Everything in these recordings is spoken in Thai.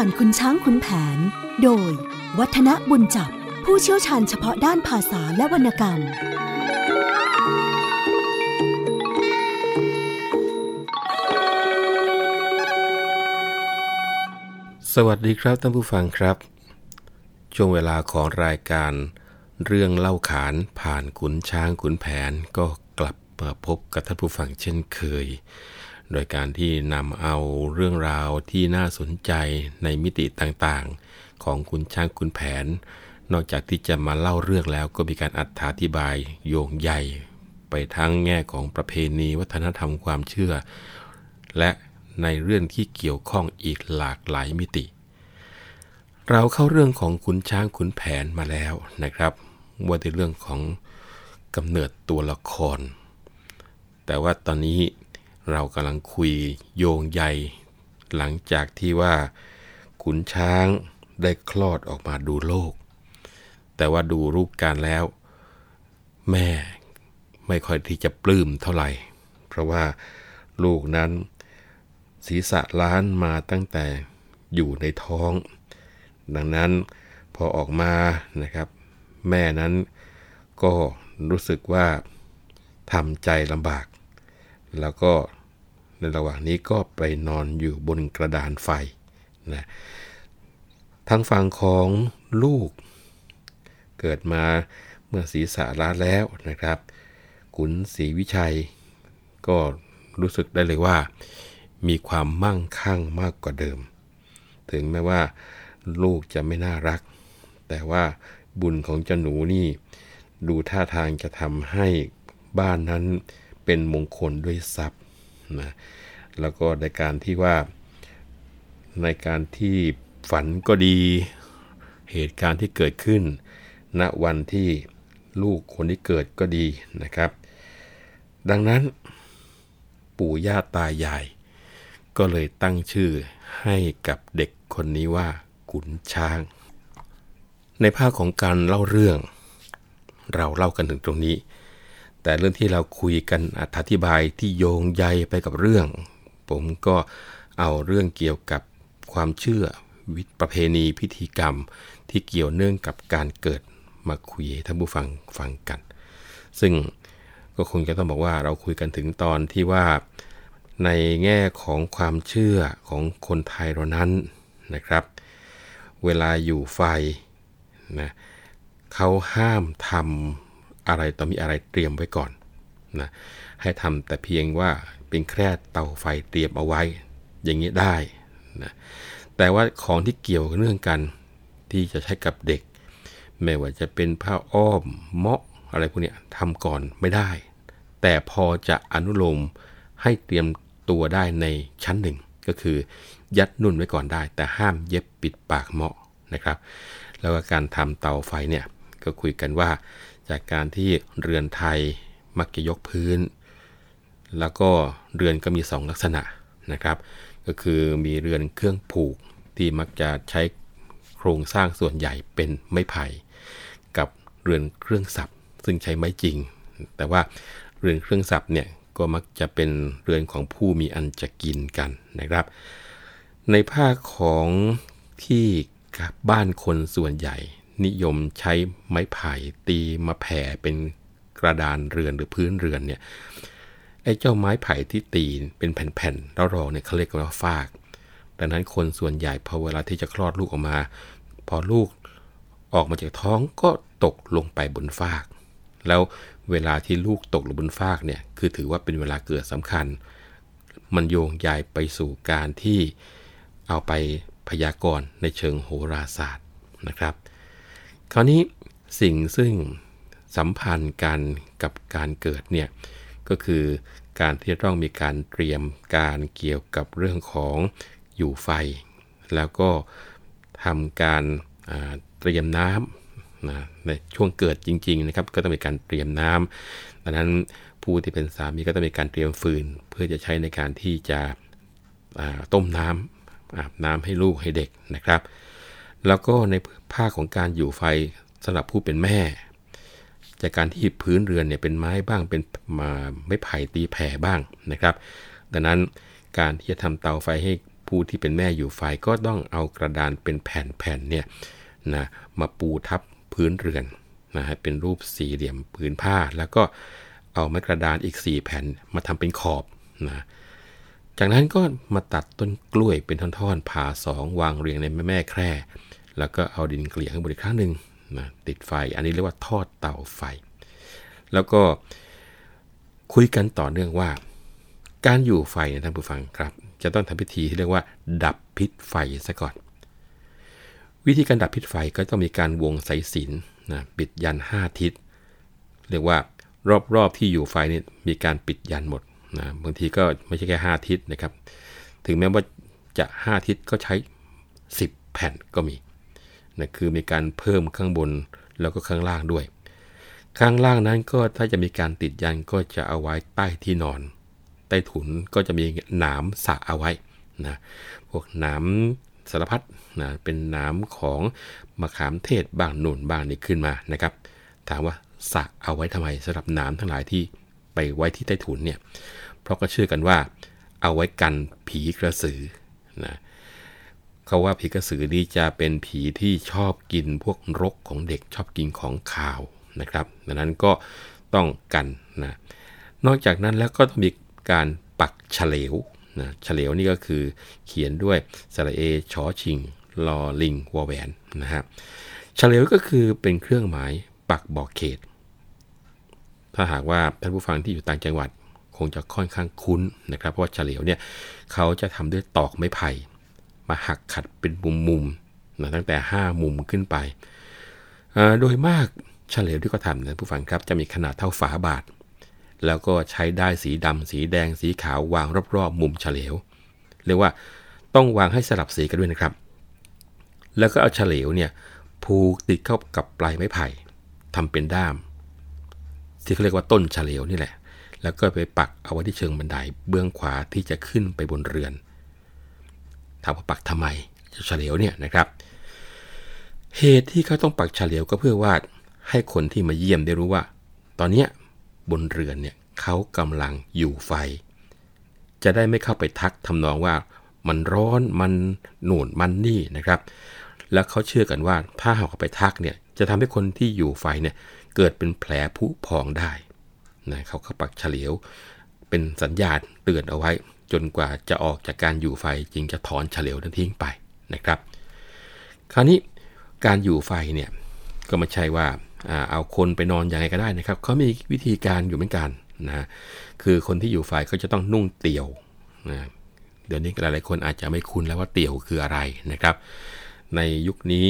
ผ่านคุณช้างคุณแผน โดย วัฒนบุญจับ ผู้เชี่ยวชาญเฉพาะด้านภาษาและวรรณกรรม สวัสดีครับท่านผู้ฟังครับ ช่วงเวลาของรายการ เรื่องเล่าขานผ่านขุนช้างขุนแผนก็กลับมาพบกับท่านผู้ฟังเช่นเคย โดยการที่นำเอาเรื่องราวที่น่าสนใจในมิติต่างๆ ของขุนช้างขุนแผน นอกจากที่จะมาเล่าเรื่องแล้วก็มีการอธิบายโยงใหญ่ ไปทั้งแง่ของประเพณีวัฒนธรรมความเชื่อ และในเรื่องที่เกี่ยวข้องอีกหลากหลายมิติ เราเข้าเรื่องของขุนช้างขุนแผนมาแล้วนะครับ ว่าในเรื่องของกำเนิดตัวละคร แต่ว่าตอนนี้ เรากำลังคุยโยงใยหลังจากที่ว่าขุนช้างได้คลอดออกมาดูโลก แต่ว่าดูรูปการแล้ว แม่ไม่ค่อยที่จะปลื้มเท่าไหร่ เพราะว่าลูกนั้นศีรษะล้านมาตั้งแต่อยู่ในท้อง ดังนั้นพอออกมานะครับ แม่นั้นก็รู้สึกว่าทำใจลำบาก แล้วก็ ในระหว่างนี้ก็ไปนอนอยู่บนกระดานไฟนะทางฝั่งของลูก เกิดมาเมื่อศีรษะล้านแล้วนะครับขุนศรีวิชัย ก็รู้สึกได้เลยว่า มีความมั่งคั่งมากกว่าเดิม ถึงแม้ว่าลูกจะไม่น่ารัก แต่ว่าบุญของเจ้าหนูนี่ ดูท่าทางจะทำให้บ้านนั้นเป็นมงคลด้วยทรัพย์นะ แล้วก็ในการที่ว่าในการที่ฝันก็ดี เหตุการณ์ที่เกิดขึ้น ณวันที่ลูกคนที่เกิดก็ดีนะครับ ดังนั้นปู่ย่าตายาย ก็เลยตั้งชื่อให้กับเด็กคนนี้ว่าขุนช้าง ในภาคของการเล่าเรื่อง เราเล่ากันถึงตรงนี้ แต่เรื่องที่เราคุยกันอธิบายที่โยงใยไปกับเรื่อง ผมก็เอาเรื่องเกี่ยวกับความเชื่อวิประเพณีพิธีกรรมที่เกี่ยวเนื่องกับการเกิดมาคุยให้ท่านผู้ฟังฟังกัน ซึ่งก็คงจะต้องบอกว่าเราคุยกันถึงตอนที่ว่าในแง่ของความเชื่อของคนไทยเรานั้นนะครับ เวลาอยู่ไฟนะเขาห้ามทำอะไรต้องมีอะไรเตรียมไว้ก่อนนะให้ทำแต่เพียงว่า เป็นแค่เตาไฟเตรียมเอาไว้ อย่างนี้ได้นะแต่ว่าของที่เกี่ยวเนื่องกันที่จะใช้กับเด็ก ไม่ว่าจะเป็นผ้าอ้อมเมาะอะไรพวกนี้ทำก่อนไม่ได้ แต่พอจะอนุโลมให้เตรียมตัวได้ในชั้นหนึ่ง ก็คือยัดนุ่นไว้ก่อนได้ แต่ห้ามเย็บปิดปากเมาะนะครับ แล้วก็การทำเตาไฟเนี่ยก็คุยกันว่า จากการที่เรือนไทยมักจะยกพื้น แล้วก็เรือนก็มี 2 ลักษณะนะครับ ก็คือมีเรือนเครื่องผูกที่มักจะใช้โครงสร้างส่วนใหญ่เป็นไม้ไผ่กับเรือนเครื่องสับซึ่งใช้ไม้จริง แต่ว่าเรือนเครื่องสับเนี่ยก็มักจะเป็นเรือนของผู้มีอันจะกินกันนะครับ ในภาคของที่บ้านคนส่วนใหญ่ นิยมใช้ไม้ไผ่ตีมาแผ่เป็นกระดานเรือนหรือพื้นเรือนเนี่ย ไอ้เจ้าไม้ไผ่ที่ตีนเป็นแผ่นๆแล้วรองเนี่ยเขาเรียกว่าฟาก ดังนั้นคนส่วนใหญ่พอเวลาที่จะคลอดลูกออกมา พอลูกออกมาจากท้องก็ตกลงไปบนฟาก แล้วเวลาที่ลูกตกลงบนฟากเนี่ยคือถือว่าเป็นเวลาเกิดสำคัญ มันโยงใยไปสู่การที่เอาไปพยากรณ์ในเชิงโหราศาสตร์นะครับ คราวนี้สิ่งซึ่งสัมพันธ์กันกับการเกิดเนี่ย ก็คือการที่ต้องมีการเตรียมการเกี่ยวกับเรื่องของอยู่ไฟ แล้วก็ทำการเตรียมน้ำนะในช่วงเกิดจริงๆนะครับก็ต้องมีการเตรียมน้ำดังนั้นผู้ที่เป็นสามีก็ต้องมีการเตรียมฟืน เพื่อจะใช้ในการที่จะต้มน้ำอาบน้ำให้ลูกให้เด็กนะครับ แล้วก็ในภาคของการอยู่ไฟสำหรับผู้เป็นแม่ จากการที่พื้นเรือนเนี่ยเป็นไม้บ้างเป็นมาไม้ไผ่ตีแผ่บ้างนะครับ ดังนั้นการที่จะทำเตาไฟให้ผู้ที่เป็นแม่อยู่ไฟก็ต้องเอากระดานเป็นแผ่นๆเนี่ยนะมาปูทับพื้นเรือนนะฮะเป็นรูปสี่เหลี่ยมพื้นผ้า แล้วก็เอาไม้กระดานอีก 4 แผ่นมาทำเป็นขอบนะจากนั้นก็มาตัดต้นกล้วยเป็นท่อนๆผ่าสองวางเรียงในแม่แม่แคร่ แล้วก็เอาดินเกลี่ยข้างบนอีกครั้งหนึ่ง นะติดไฟ อันนี้เรียกว่าทอดเตาไฟ แล้วก็คุยกันต่อเนื่องว่า การอยู่ไฟนะท่านผู้ฟังครับ จะต้องทำพิธีที่เรียกว่า ดับพิษไฟซะก่อน วิธีการดับพิษไฟก็ต้องมีการวงสายสินนะปิดยันห้าทิศ เรียกว่ารอบๆที่อยู่ไฟนี่มีการปิดยันหมดนะบางทีก็ไม่ใช่แค่ห้าทิศนะครับ ถึงแม้ว่าจะห้าทิศก็ใช้ 10 แผ่นก็มี นะคือมีการเพิ่มข้างบนแล้วก็ข้างล่างด้วย ข้างล่างนั้นก็ถ้าจะมีการติดยันก็จะเอาไว้ใต้ที่นอน ใต้ถุนก็จะมีหนามสะเอาไว้นะพวกหนามสารพัดนะเป็นหนามของมะขามเทศบางหนุนบางนี่ขึ้นมานะครับ ถามว่าสะเอาไว้ทำไมสำหรับหนามทั้งหลายที่ไปไว้ที่ใต้ถุนเนี่ยเพราะก็เชื่อกันว่า เอาไว้กันผีกระสือนะเเขาว่าผีกระสือนี่จะเป็นผีที่ชอบกินพวกรกของเด็กชอบกินของขาวนะครับดังนั้นก็ต้องกันนะนอกจากนั้นแล้วก็ต้องมีการปักเฉลวนะเฉลวนี่ก็คือเขียนด้วยสระเอชอชิงลอลิงวอแหวนนะฮะเฉลวก็คือเป็นเครื่องหมายปักบอกเขต ถ้าหากว่าท่านผู้ฟังที่อยู่ต่างจังหวัดคงจะค่อนข้างคุ้นนะครับ เพราะว่าเฉลียวเนี่ยเขาจะทำด้วยตอกไม้ไผ่ มาหักขัดเป็นมุมๆนะตั้งแต่ 5 มุมขึ้นไป โดยมากเฉลียวที่เขาทำนะผู้ฟังครับจะมีขนาดเท่าฝาบาท แล้วก็ใช้ได้สีดำสีแดงสีขาววางรอบๆ มุมเฉลียวเรียกว่าต้องวางให้สลับสีกันด้วยนะครับ แล้วก็เอาเฉลียวเนี่ยผูกติดเข้ากับปลายไม้ไผ่ทำเป็นด้าม ที่เขาเรียกว่าต้นเฉลียวนี่แหละ แล้วก็ไปปักเอาไว้ที่เชิงบันไดเบื้องขวาที่จะขึ้นไปบนเรือน ถามว่าปักทำไมเฉลียวเนี่ยนะครับ เหตุที่เขาต้องปักเฉลียวก็เพื่อว่าให้คนที่มาเยี่ยมได้รู้ว่า ตอนนี้บนเรือนเนี่ยเขากำลังอยู่ไฟ จะได้ไม่เข้าไปทักทำนองว่ามันร้อนมันหนุนมันนี่นะครับ แล้วเขาเชื่อกันว่าถ้าหากไปทักเนี่ยจะทำให้คนที่อยู่ไฟเนี่ยเกิดเป็นแผลผุพองได้นะเขาก็ปักเฉลียวเป็นสัญญาณเตือนเอาไว้ จนกว่าจะออกจากการอยู่ไฟจึงจะถอนเฉลียวนั้นทิ้งไปนะครับ คราวนี้การอยู่ไฟเนี่ยก็ไม่ใช่ว่าเอาคนไปนอนอย่างไรก็ได้นะครับเขามีวิธีการอยู่เหมือนกันนะคือคนที่อยู่ไฟก็จะต้องนุ่งเตี่ยวนะเดี๋ยวนี้หลายๆคนอาจจะไม่คุ้นแล้วว่าเตี่ยวคืออะไรนะครับ ในยุคนี้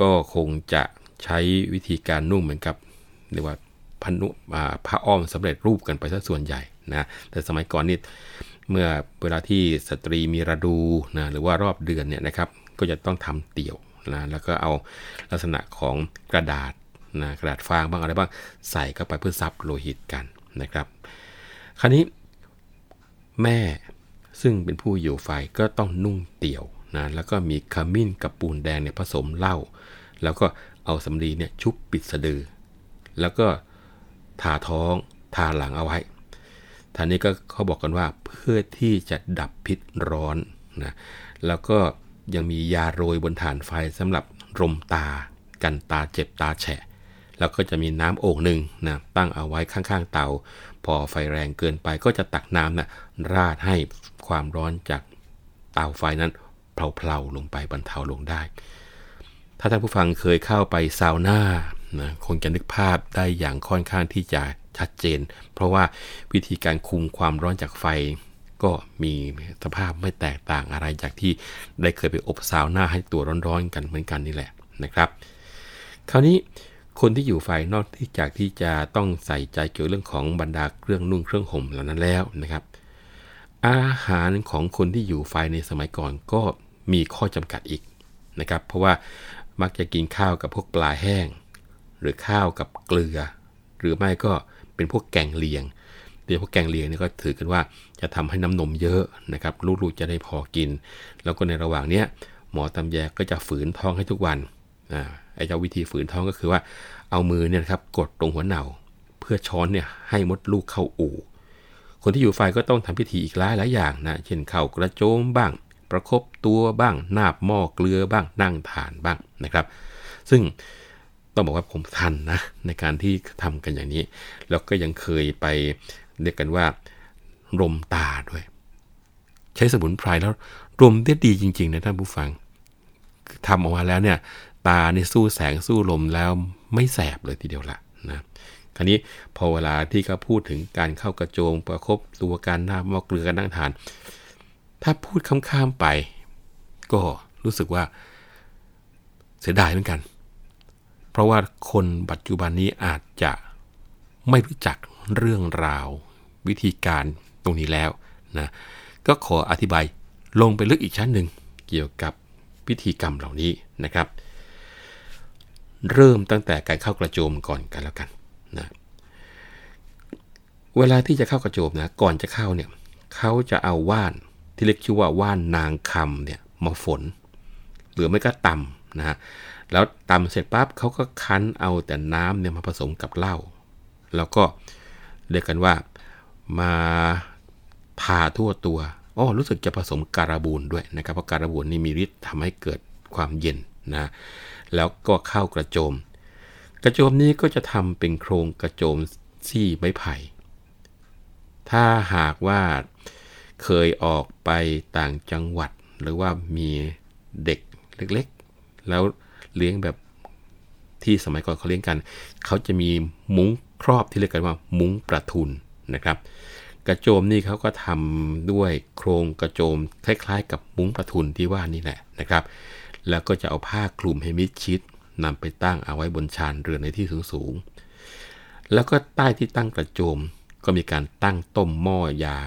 ก็คงจะใช้วิธีการนุ่งเหมือนกับเรียกว่าพนุพระอ้อมสำเร็จรูปกันไปซะส่วนใหญ่นะแต่สมัยก่อนนี่ เมื่อเวลาที่สตรีมีระดูนะหรือว่ารอบเดือนเนี่ยนะครับก็จะต้องทำเตี่ยวนะแล้วก็เอาลักษณะของกระดาษนะกระดาษฟางบ้างอะไรบ้างใส่เข้าไปเพื่อซับโลหิตกันนะครับ คราวนี้แม่ซึ่งเป็นผู้อยู่ไฟก็ต้องนุ่งเตี่ยวนะแล้วก็มีขมิ้นกับปูนแดงเนี่ยผสมเหล้าแล้วก็เอาสำลีเนี่ยชุบปิดสะดือ แล้วก็ทาท้องทาหลังเอาไว้ ท่านี้ก็เขาบอกกันว่าเพื่อที่จะดับพิษร้อนนะแล้วก็ยังมียาโรยบนฐานไฟสำหรับรมตา กันตาเจ็บตาแฉะ แล้วก็จะมีน้ำโอ่งหนึ่งนะตั้งเอาไว้ข้างๆเตา พอไฟแรงเกินไปก็จะตักน้ำนะราดให้ความร้อนจากเตาไฟนั้นเพลาๆลงไปบรรเทาลงได้ ถ้าท่านผู้ฟังเคยเข้าไปซาวน่านะคงจะนึกภาพได้อย่างค่อนข้างที่จะ ชัดเจน เพราะว่าวิธีการคุมความร้อนจากไฟ ก็มีสภาพไม่แตกต่างอะไรจากที่ได้เคยไปอบซาวน่าให้ตัวร้อนๆกันเหมือนกันนี่แหละนะครับ คราวนี้คนที่อยู่ไฟนอกที่จากที่จะต้องใส่ใจเกี่ยวเรื่องของบรรดาเครื่องนุ่งเครื่องห่มเหล่านั้นแล้วนะครับ อาหารของคนที่อยู่ไฟในสมัยก่อนก็มีข้อจำกัดอีกนะครับ เพราะว่ามักจะกินข้าวกับพวกปลาแห้ง หรือข้าวกับเกลือ หรือไม่ก็ เป็นพวกแกงเลียงโดยพวกแกงเลียงนี่ก็ถือกันว่าจะทำให้น้ำนมเยอะนะครับลูกๆจะได้พอกิน แล้วก็ในระหว่างเนี้ยหมอตำแยก็จะฝืนท้องให้ทุกวันอ่าไอ้เจ้าวิธีฝืนท้องก็คือว่าเอามือเนี่ยครับกดตรงหัวเหน่าเพื่อช้อนเนี่ยให้มดลูกเข้าอู่ คนที่อยู่ไฟก็ต้องทำพิธีอีกหลายหลายอย่างนะ เช่นเข่ากระโจมบ้าง ประคบตัวบ้าง นาบหม้อเกลือบ้าง นั่งทานบ้างนะครับ ซึ่ง ต้องบอกว่าผมทันนะในการที่ทำกันอย่างนี้ แล้วก็ยังเคยไปเรียกกันว่า รมตาด้วย ใช้สมุนไพรแล้วรมได้ดีจริงๆนะท่านผู้ฟังทำออกมาแล้วเนี่ย ตาในสู้แสงสู้ลมแล้วไม่แสบเลยทีเดียวละนะคราวนี้พอเวลาที่เขาพูดถึงการเข้ากระโจงประคบตัวการหน้าหม้อเกลือกันนั่งทาน ถ้าพูดข้ามๆไป ก็รู้สึกว่าเสียดายเหมือนกัน เพราะว่าคนปัจจุบันนี้อาจจะไม่รู้จักเรื่องราววิธีการตรงนี้แล้วนะก็ขออธิบายลงไปลึกอีกชั้นหนึ่งเกี่ยวกับพิธีกรรมเหล่านี้นะครับ เริ่มตั้งแต่การเข้ากระโจมก่อนกันแล้วกันนะเวลาที่จะเข้ากระโจมนะก่อนจะเข้าเนี่ยเขาจะเอาว่านที่เรียกชื่อว่าว่านนางคำเนี่ยมาฝน หรือไม่ก็ตำนะฮะ แล้วตำเสร็จปั๊บเขาก็คั้นเอาแต่น้ำเนี่ยมาผสมกับเหล้าแล้วก็เรียกกันว่ามาทาทั่วตัวอ๋อรู้สึกจะผสมการบูนด้วยนะครับ เพราะการบูนนี่มีฤทธิ์ทำให้เกิดความเย็นนะแล้วก็เข้ากระโจม กระโจมนี้ก็จะทำเป็นโครงกระโจมซี่ไม้ไผ่ ถ้าหากว่าเคยออกไปต่างจังหวัด หรือว่ามีเด็กเล็กๆ แล้ว เลี้ยงแบบที่สมัยก่อนเขาเลี้ยงกัน เขาจะมีมุ้งครอบที่เรียกกันว่ามุ้งประทุนนะครับ กระโจมนี่เขาก็ทำด้วยโครงกระโจมคล้ายๆ กับมุ้งประทุนที่ว่านี่แหละนะครับ แล้วก็จะเอาผ้าคลุมให้มิดชิดนำไปตั้งเอาไว้บนชานเรือนในที่สูงๆ แล้วก็ใต้ที่ตั้งกระโจมก็มีการตั้งต้มหม้อยา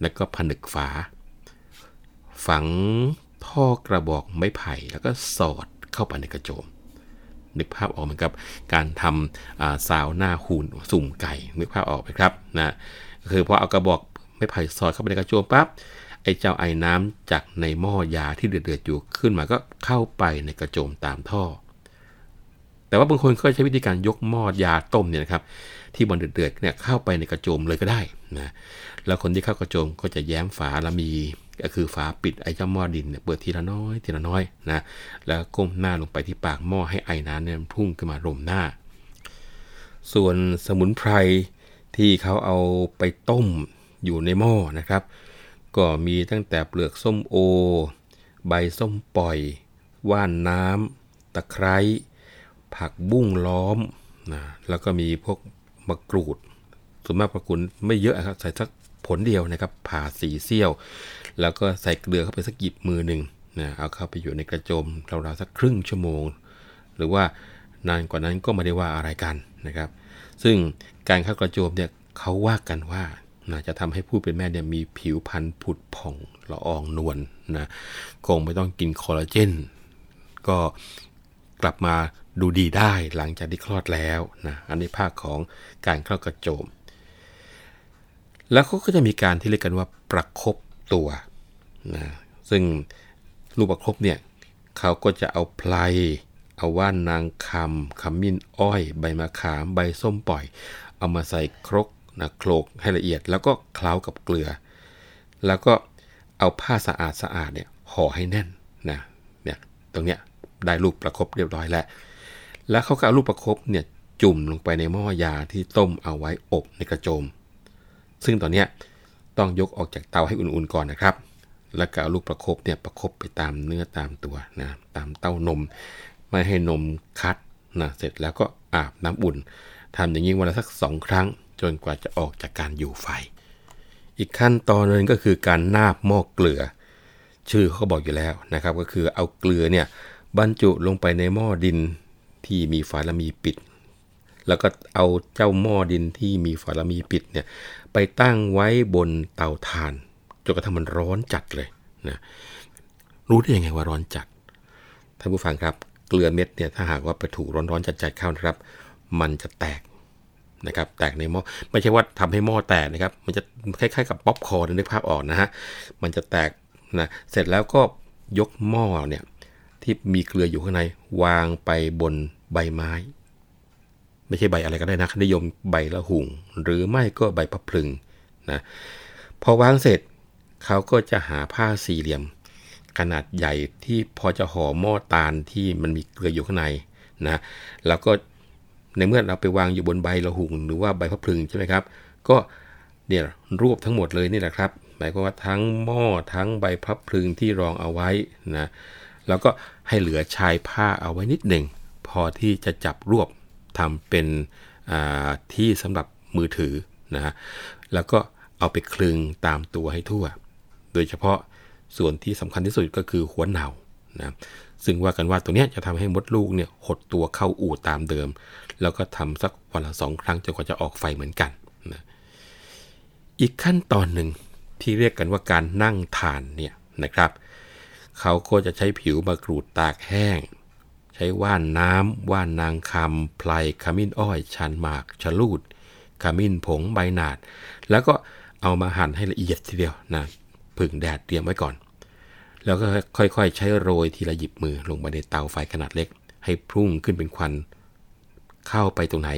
แล้วก็ผนึกฝา ฝังท่อกระบอกไม้ไผ่แล้วก็สอด เข้าไปในกระโจม นึกภาพออกเหมือนกับการทำซาวหน้าหูนสุ่มไก่ นึกภาพออกไหมครับนะคือพอเอากระบอกไม้ไผ่สอดเข้าไปในกระโจมปั๊บไอ้เจ้าไอ้น้ำจากในหม้อยาที่เดือดๆอยู่ขึ้นมาก็เข้าไปในกระโจมตามท่อ แต่ว่าบางคนก็ใช้วิธีการยกหม้อยาต้มเนี่ยนะครับ ที่บนเดือดๆเนี่ยเข้าไปในกระโจมเลยก็ได้นะแล้วคนที่เข้ากระโจมก็จะแย้มฝาแล้วมี ก็คือฝาปิดไอ้เจ้าหม้อดินเนี่ยเปิดทีละน้อยทีละน้อยนะแล้วก้มหน้าลงไปที่ปากหม้อให้ไอ้น้ำเนี่ยพุ่งขึ้นมารมหน้า ส่วนสมุนไพรที่เขาเอาไปต้มอยู่ในหม้อนะครับ ก็มีตั้งแต่เปลือกส้มโอ ใบส้มปล่อย ว่านน้ำตะไคร้ผักบุ้งล้อมนะแล้วก็มีพวกมะกรูดส่วนมากมะกรูดไม่เยอะครับใส่สักผลเดียวนะครับผ่าสีเสี้ยว แล้วก็ใส่เกลือเข้าไปสักหยิบมือหนึ่งนะเอาเข้าไปอยู่ในกระโจมราวๆสักครึ่งชั่วโมง หรือว่านานกว่านั้นก็ไม่ได้ว่าอะไรกันนะครับ ซึ่งการเข้ากระโจมเนี่ยเขาว่ากันว่านะจะทำให้ผู้เป็นแม่เนี่ยมีผิวพรรณผุดผ่องละอองนวลนนะคงไม่ต้องกินคอลลาเจนก็กลับมาดูดีได้หลังจากที่คลอดแล้วนะอันนี้ภาคของการเข้ากระโจม แล้วเขาก็จะมีการที่เรียกกันว่าประครบตัว นะซึ่งรูปประครบเนี่ยเขาก็จะเอาไพลเอาว่านนางคำขมิ้นอ้อย ใบมะขามใบส้มปล่อย เอามาใส่ครกนะโคลกให้ละเอียด แล้วก็เคล้ากับเกลือ แล้วก็เอาผ้าสะอาดสะอาดเนี่ยห่อให้แน่นนะเนี่ยตรงเนี้ยได้ลูกประครบเรียบร้อยแล้ว แล้วเขาก็เอาลูกประครบเนี่ยจุ่มลงไปในหม้อยาที่ต้มเอาไว้อบในกระโจม ซึ่งตอนเนี้ยต้องยกออกจากเตาให้อุ่นๆก่อนนะครับ แล้วก็เอาลูกประครบเนี่ยประครบไปตามเนื้อตามตัวนะตามเต้านม ไม่ให้นมคัดนะเสร็จแล้วก็อาบน้ำอุ่นทำอย่างนี้วันละสักสองครั้ง จนกว่าจะออกจากการอยู่ไฟ อีกขั้นตอนนึงก็คือการนาบหม้อเกลือ ชื่อเขาบอกอยู่แล้วนะครับ ก็คือเอาเกลือเนี่ยบรรจุลงไปในหม้อดินที่มีฝาละมีปิด แล้วก็เอาเจ้าหม้อดินที่มีฝาละมีปิดเนี่ยไปตั้งไว้บนเตาถ่าน จนกระทั่งมันร้อนจัดเลยนะรู้ได้ยังไงว่าร้อนจัดท่านผู้ฟังครับ เกลือเม็ดเนี่ยถ้าหากว่าไปถูกร้อนๆจัดๆเข้านะครับ มันจะแตกนะครับแตกในหม้อไม่ใช่ว่าทำให้หม้อแตกนะครับ มันจะคล้ายๆกับป๊อปคอร์นนึกภาพออกนะฮะมันจะแตกนะเสร็จแล้วก็ยกหม้อเนี่ยที่มีเกลืออยู่ข้างในวางไปบนใบไม้ ไม่ใช่ใบอะไรก็ได้นะนิยมใบละหุ่ง หรือไม่ก็ใบพะพลึงนะพอวางเสร็จ เขาก็จะหาผ้าสี่เหลี่ยม ขนาดใหญ่ที่พอจะห่อหม้อตาลที่มันมีเกลืออยู่ข้างในนะแล้วก็ในเมื่อเราไปวางอยู่บนใบละหุงหรือว่าใบพะพลึงใช่ไหมครับ ก็เนี่ยรวบทั้งหมดเลยนี่แหละครับ หมายความว่าทั้งหม้อทั้งใบพับพลึงที่รองเอาไว้นะแล้วก็ให้เหลือชายผ้าเอาไว้นิดหนึ่งพอที่จะจับรวบทำเป็นที่สำหรับมือถือนะแล้วก็เอาไปคลึงตามตัวให้ทั่ว โดยเฉพาะส่วนที่สำคัญที่สุดก็คือหัวเหนานะซึ่งว่ากันว่าตัวนี้จะทำให้มดลูกเนี่ยหดตัวเข้าอู่ตามเดิม แล้วก็ทำสักวันละสองครั้งจนกว่าจะออกไฟเหมือนกันนะอีกขั้นตอนหนึ่งที่เรียกกันว่าการนั่งทานเนี่ยนะครับ เขาก็จะใช้ผิวมากรูดตากแห้ง ใช้ว่านน้ำว่านนางคำไพลขมิ้นอ้อยชันหมากชะลูดขมิ้นผงใบหนาด แล้วก็เอามาหั่นให้ละเอียดทีเดียวนะ ผึ่งแดดเตรียมไว้ก่อน แล้วก็ค่อยๆ ใช้โรยทีละหยิบมือลงไปในเตาไฟขนาดเล็ก ให้พุ่งขึ้นเป็นควัน เข้าไปตรงไหน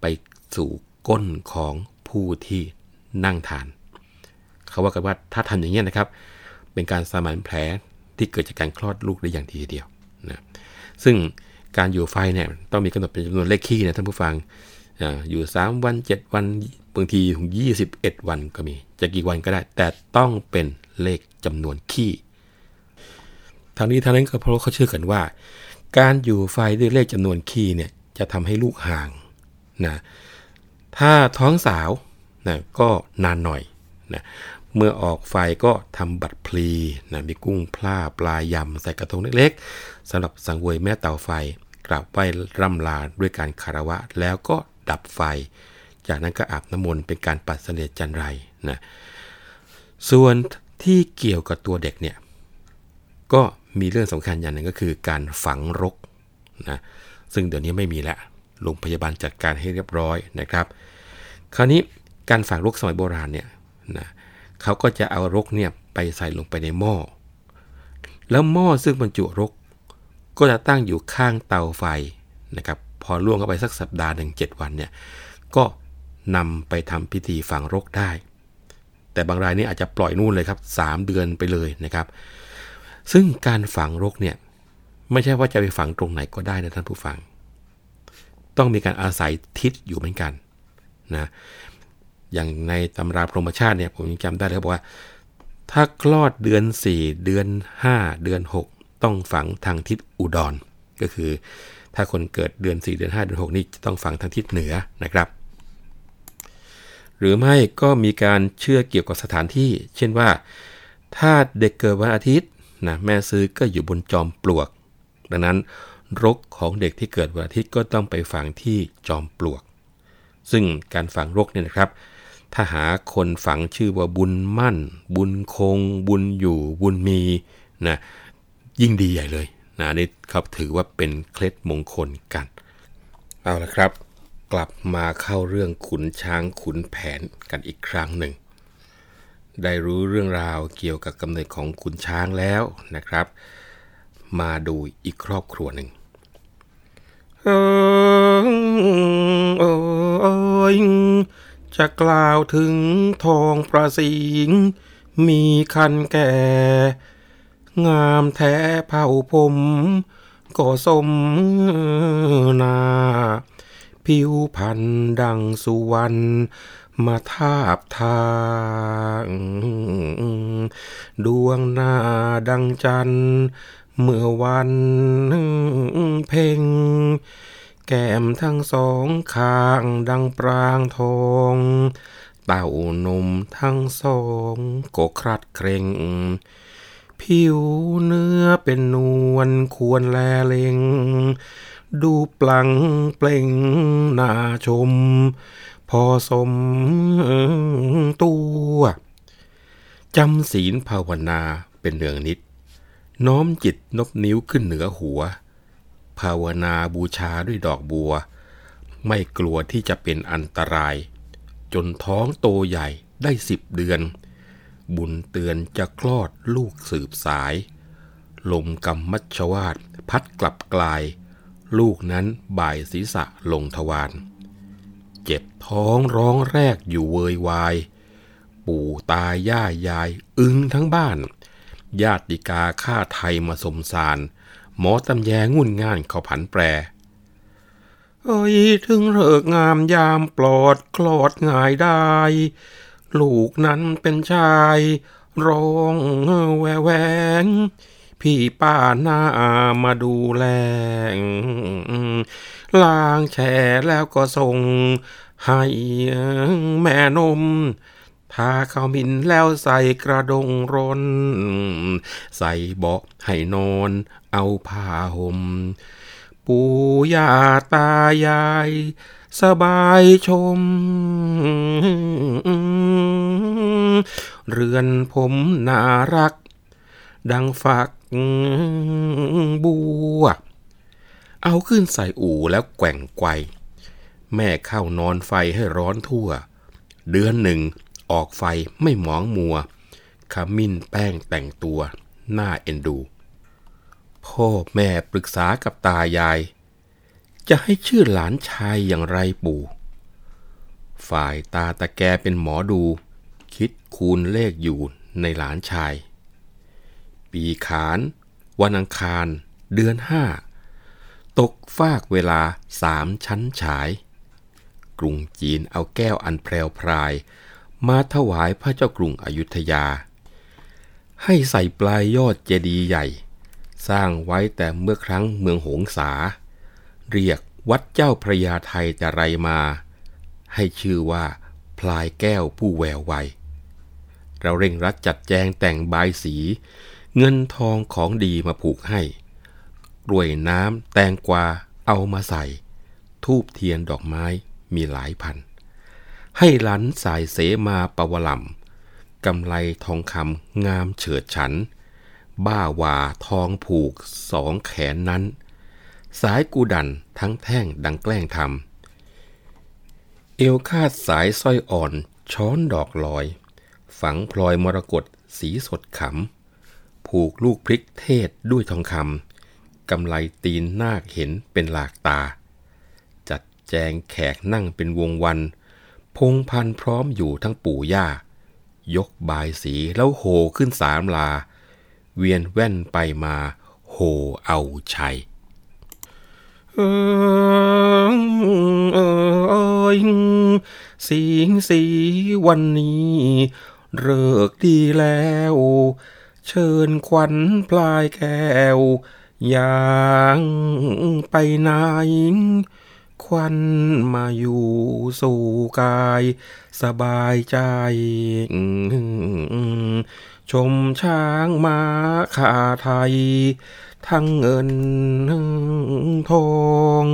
ไปสู่ก้นของผู้ที่นั่งทาน เขาว่ากันว่าถ้าทำอย่างนี้นะครับ เป็นการสมานแผลที่เกิดจากการคลอดลูกได้อย่างดีเดียวนะซึ่งการอยู่ไฟเนี่ยต้องมีกำหนดเป็นจำนวนเลขขี้นะท่านผู้ฟัง อยู่ 3 วัน 7 วัน บางทีถึง 21 วันก็มี จะกี่วันก็ได้ แต่ต้องเป็นเลขจำนวนขี้ทางนี้ทางนั้นก็เพราะเขาเชื่อกันว่า การอยู่ไฟด้วยเลขจำนวนขี้เนี่ยจะทำให้ลูกห่างนะถ้าท้องสาวนะก็นานหน่อยนะเมื่อออกไฟก็ทำบัตรพลีนะมีกุ้งพลาปลายำใส่กระทงเล็กๆสำหรับสังเวยแม่เต่าไฟกราบไหว้ร่ำลาด้วยการคารวะแล้วก็ดับไฟ จากนั้นก็อาบน้ำมนต์เป็นการปัดเสนียจันไรนะส่วนที่เกี่ยวกับตัวเด็กเนี่ยก็มีเรื่องสำคัญอย่างหนึ่งก็คือการฝังรกนะซึ่งเดี๋ยวนี้ไม่มีแล้วโรงพยาบาลจัดการให้เรียบร้อยนะครับ คราวนี้การฝังรกสมัยโบราณเนี่ยนะเขาก็จะเอารกเนี่ยไปใส่ลงไปในหม้อ แล้วหม้อซึ่งบรรจุรก ก็จะตั้งอยู่ข้างเตาไฟนะครับพอล่วงเข้าไปสักสัปดาห์หนึ่งเจ็ดวันเนี่ยก็ นำไปทำพิธีฝังรกได้ แต่บางรายนี่อาจจะปล่อยนู่นเลยครับ 3 เดือนไปเลยนะครับ ซึ่งการฝังรกเนี่ยไม่ใช่ว่าจะไปฝังตรงไหนก็ได้นะท่านผู้ฟัง ต้องมีการอาศัยทิศอยู่เหมือนกันนะอย่างในตำราพรหมชาติเนี่ยผมยังจำได้เลยบอกว่า ถ้าคลอดเดือน 4 เดือน 5 เดือน 6 ต้องฝังทางทิศอุดร ก็คือ ถ้าคนเกิดเดือน 4 เดือน 5 เดือน 6 นี่จะต้องฝังทางทิศเหนือนะครับ หรือไม่ก็มีการเชื่อเกี่ยวกับสถานที่ เช่นว่า ถ้าเด็กเกิดวันอาทิตย์นะแม่ซื้อก็อยู่บนจอมปลวก ดังนั้นรกของเด็กที่เกิดวันอาทิตย์ก็ต้องไปฝังที่จอมปลวก ซึ่งการฝังรกเนี่ยนะครับ ถ้าหาคนฝังชื่อว่าบุญมั่น บุญคง บุญอยู่ บุญมีนะยิ่งดีใหญ่เลยนะนี่ครับถือว่าเป็นเคล็ดมงคลกัน เอาละครับ กลับมาเข้าเรื่องขุนช้างขุนแผนกันอีกครั้งหนึ่ง ได้รู้เรื่องราวเกี่ยวกับกำเนิดของขุนช้างแล้วนะครับ มาดูอีกครอบครัวหนึ่งเออจะกล่าวถึงทองประสิง มีคันแก่ งามแท้เผ่าผม ก็สมนา ผิวพันดังสุวรรณมาทาบทาง ดวงหน้าดังจันเมื่อวันเพ่ง แก้มทั้งสองข้างดังปรางทอง เต่านมทั้งสองก็ครัดเคร่ง ผิวเนื้อเป็นนวลควรแลเล็ง ดูปลังเปล่งน่าชม พอสมตัวจำศีลภาวนาเป็นเนืองนิด น้อมจิตนบนิ้วขึ้นเหนือหัว ภาวนาบูชาด้วยดอกบัว ไม่กลัวที่จะเป็นอันตราย จนท้องโตใหญ่ได้สิบเดือน บุญเตือนจะคลอดลูกสืบสาย ลมกำมัชวาดพัดกลับกลาย ลูกนั้นบ่ายศีรษะลงทวารเจ็บท้องร้องแรกอยู่เวยวาย ปู่ตายย่ายาย อึงทั้งบ้าน ญาติกาข้าไทยมาสมสาร หมอตำแยงุ่นง่านเขาผันแปร เอ้ยถึงเลิกงามยามปลอดคลอดง่ายได้ ลูกนั้นเป็นชาย ร้องแวแวง พี่ป้าหน้ามาดูแลล้างแช่แล้วก็ส่งให้แม่นมทาข้าวมินแล้วใส่กระดงร้น ใส่เบาะให้นอนเอาผ้าห่มปู่ย่าตายาย สบายชม เรือนผมน่ารัก ดังฝัก บัว เอาขึ้นใส่อู่แล้วแกว่งไกวแม่เข้านอนไฟให้ร้อนทั่ว เดือนหนึ่งออกไฟไม่หมองมัว ขมิ้นแป้งแต่งตัว หน้าเอ็นดู พ่อแม่ปรึกษากับตายาย จะให้ชื่อหลานชายอย่างไรปู่ ฝ่ายตาตะแกเป็นหมอดู คิดคูณเลขอยู่ในหลานชาย ปีขาน วันอังคาร เดือนห้า ตกฟากเวลาสามชั้นฉาย กรุงจีนเอาแก้วอันแพรวพราย มาถวายพระเจ้ากรุงอยุธยา ให้ใส่ปลายยอดเจดีย์ใหญ่ สร้างไว้แต่เมื่อครั้งเมืองหงสา เรียกวัดเจ้าพระยาไทยแต่ไรมา ให้ชื่อว่าพลายแก้วผู้แววไวเราเร่งรัดจัดแจงแต่งบายสี เงินทองของดีมาผูกให้กล้วยน้ำแตงกวาเอามาใส่ ทูบเทียนดอกไม้มีหลายพัน ให้หลันสายเสมาปวลำกำไรทองคำงามเฉิดฉัน บ้าวาทองผูกสองแขนนั้น สายกูดันทั้งแท่งดังแกล้งทำเอวคาดสายสร้อยอ่อนช้อนดอกลอย ฝังพลอยมรกตสีสดขำ ผูกลูกพริกเทศด้วยทองคำกำไลตีนนาคเห็นเป็นหลากตา จัดแจงแขกนั่งเป็นวงวัน พงพันพร้อมอยู่ทั้งปู่ย่า ยกบายสีแล้วโหขึ้นสามลา เวียนแว่นไปมาโหเอาชัยเออเออสีสีวันนี้ เลิกดีแล้ว เชิญควันพลายแก้วอย่างไปไหนควันมาอยู่สู่กาย สบายใจ ชมช้างมาขาไทย ทั้งเงินทอง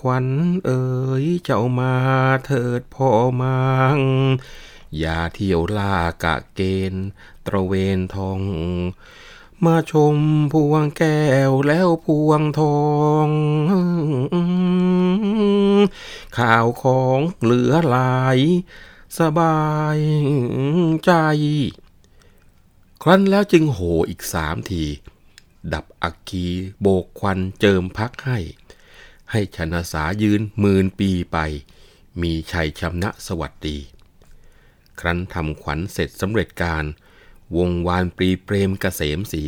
ควันเอ๋ยเจ้ามาเถิดพ่อมัง ยาเที่ยวล่ากะเกณฑ์ตระเวนทอง มาชมพวงแก้วแล้วพวงทอง ข่าวของเหลือหลาย สบายใจ ครั้นแล้วจึงโหอีกสามที ดับอักคีโบกควันเจิมพักให้ ให้ชนะสายืนหมื่นปีไป มีชัยชนะสวัสดี ครั้นทำขวัญเสร็จสำเร็จการ วงวานปรีเปรมกเกษมสี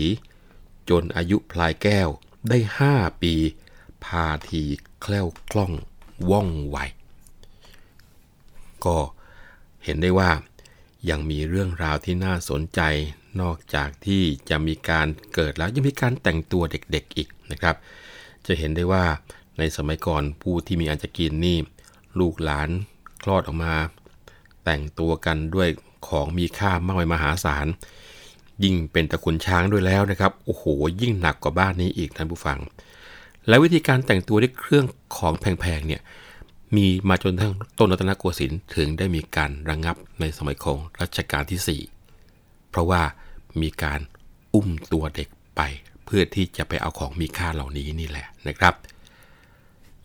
จนอายุพลายแก้วได้ห้าปี พาทีแคล่วคล่องว่องไว ก็เห็นได้ว่ายังมีเรื่องราวที่น่าสนใจ นอกจากที่จะมีการเกิดแล้วยังมีการแต่งตัวเด็กๆอีกนะครับ จะเห็นได้ว่าในสมัยก่อนผู้ที่มีอันจะกินนี่ ลูกหลานคลอดออกมา แต่งตัวกันด้วยของมีค่ามากมายมหาศาล ยิ่งเป็นตระกุนช้างด้วยแล้วนะครับ โอ้โห ยิ่งหนักกว่าบ้านนี้อีกท่านผู้ฟัง และวิธีการแต่งตัวด้วยเครื่องของแพงๆเนี่ยมีมาจนทั้งต้นรัตนโกสินทร์ถึงได้มีการระงงับในสมัยของรัชกาลที่ 4 เพราะว่ามีการอุ้มตัวเด็กไป เพื่อที่จะไปเอาของมีค่าเหล่านี้นี่แหละนะครับ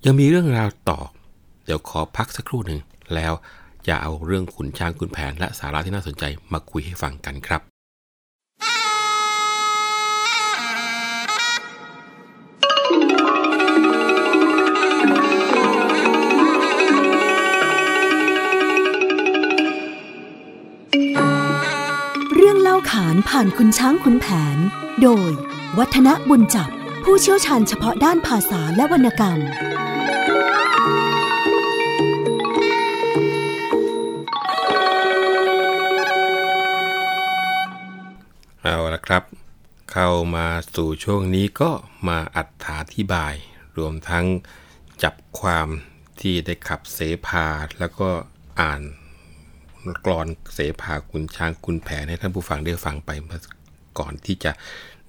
ยังมีเรื่องราวต่อ เดี๋ยวขอพักสักครู่หนึ่งแล้ว จะเอาเรื่องขุนช้างขุนแผนและสาระที่น่าสนใจมาคุยให้ฟังกันครับ เรื่องเล่าขานผ่านคุณช้างคุณแผน โดย วัฒนบุญจับผู้เชี่ยวชาญเฉพาะด้านภาษาและวรรณกรรม เอาละครับ เข้ามาสู่ช่วงนี้ก็มาอัดถาธิบาย รวมทั้งจับความที่ได้ขับเสพาแล้วก็อ่านกรอนเสพาคุณช้างคุณแผนให้ท่านผู้ฟังได้ฟังไปก่อนที่จะ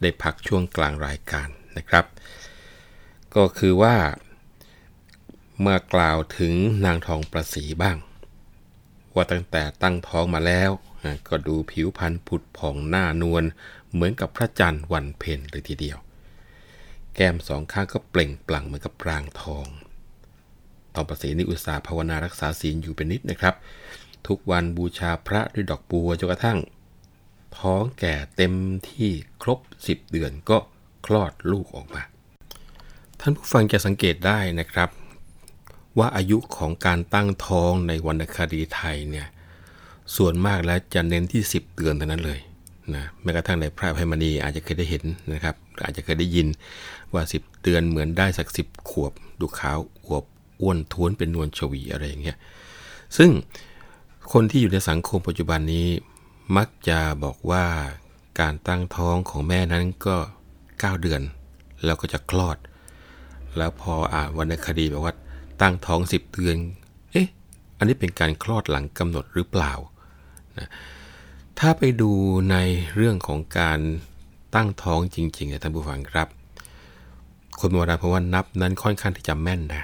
ได้พักช่วงกลางรายการนะครับ ก็คือว่า เมื่อกล่าวถึงนางทองประสีบ้าง ว่าตั้งแต่ตั้งท้องมาแล้ว ก็ดูผิวพรรณผุดผ่องหน้านวลเหมือนกับพระจันทร์วันเพ็ญเลยทีเดียว แก้มสองข้างก็เปล่งปลั่งเหมือนกับปรางทองทองประสีนี่อุตสาหภาวนารักษาศีลอยู่เป็นนิดนะครับ ทุกวันบูชาพระด้วยดอกบัวจนกระทั่ง ท้องแก่เต็มที่ครบ 10 เดือนก็คลอดลูกออกมา ท่านผู้ฟังจะสังเกตได้นะครับ ว่าอายุของการตั้งท้องในวรรณคดีไทยเนี่ย ส่วนมากแล้วจะเน้นที่ 10เดือนเท่านั้นเลยนะแม้กระทั่งในพระอภัยมณีอาจจะเคยได้เห็นนะครับ อาจจะเคยได้ยินว่า 10เดือนเหมือนได้สัก10ขวบ ดูขาวอวบอ้วนท้วนเป็นนวลชวีอะไรอย่างเงี้ยซึ่งคนที่อยู่ในสังคมปัจจุบันนี้มักจะบอกว่าการตั้งท้องของแม่นั้นก็ 9 เดือน แล้วก็จะคลอด แล้วพออ่านวรรณคดีบอกว่าตั้งท้อง 10 เดือน เอ๊ะ อันนี้เป็นการคลอดหลังกำหนดหรือเปล่า ถ้าไปดูในเรื่องของการตั้งท้องจริงๆนะท่านผู้ฟังครับ คนโบราณเพราะว่านับนั้นค่อนข้างที่จะแม่นนะ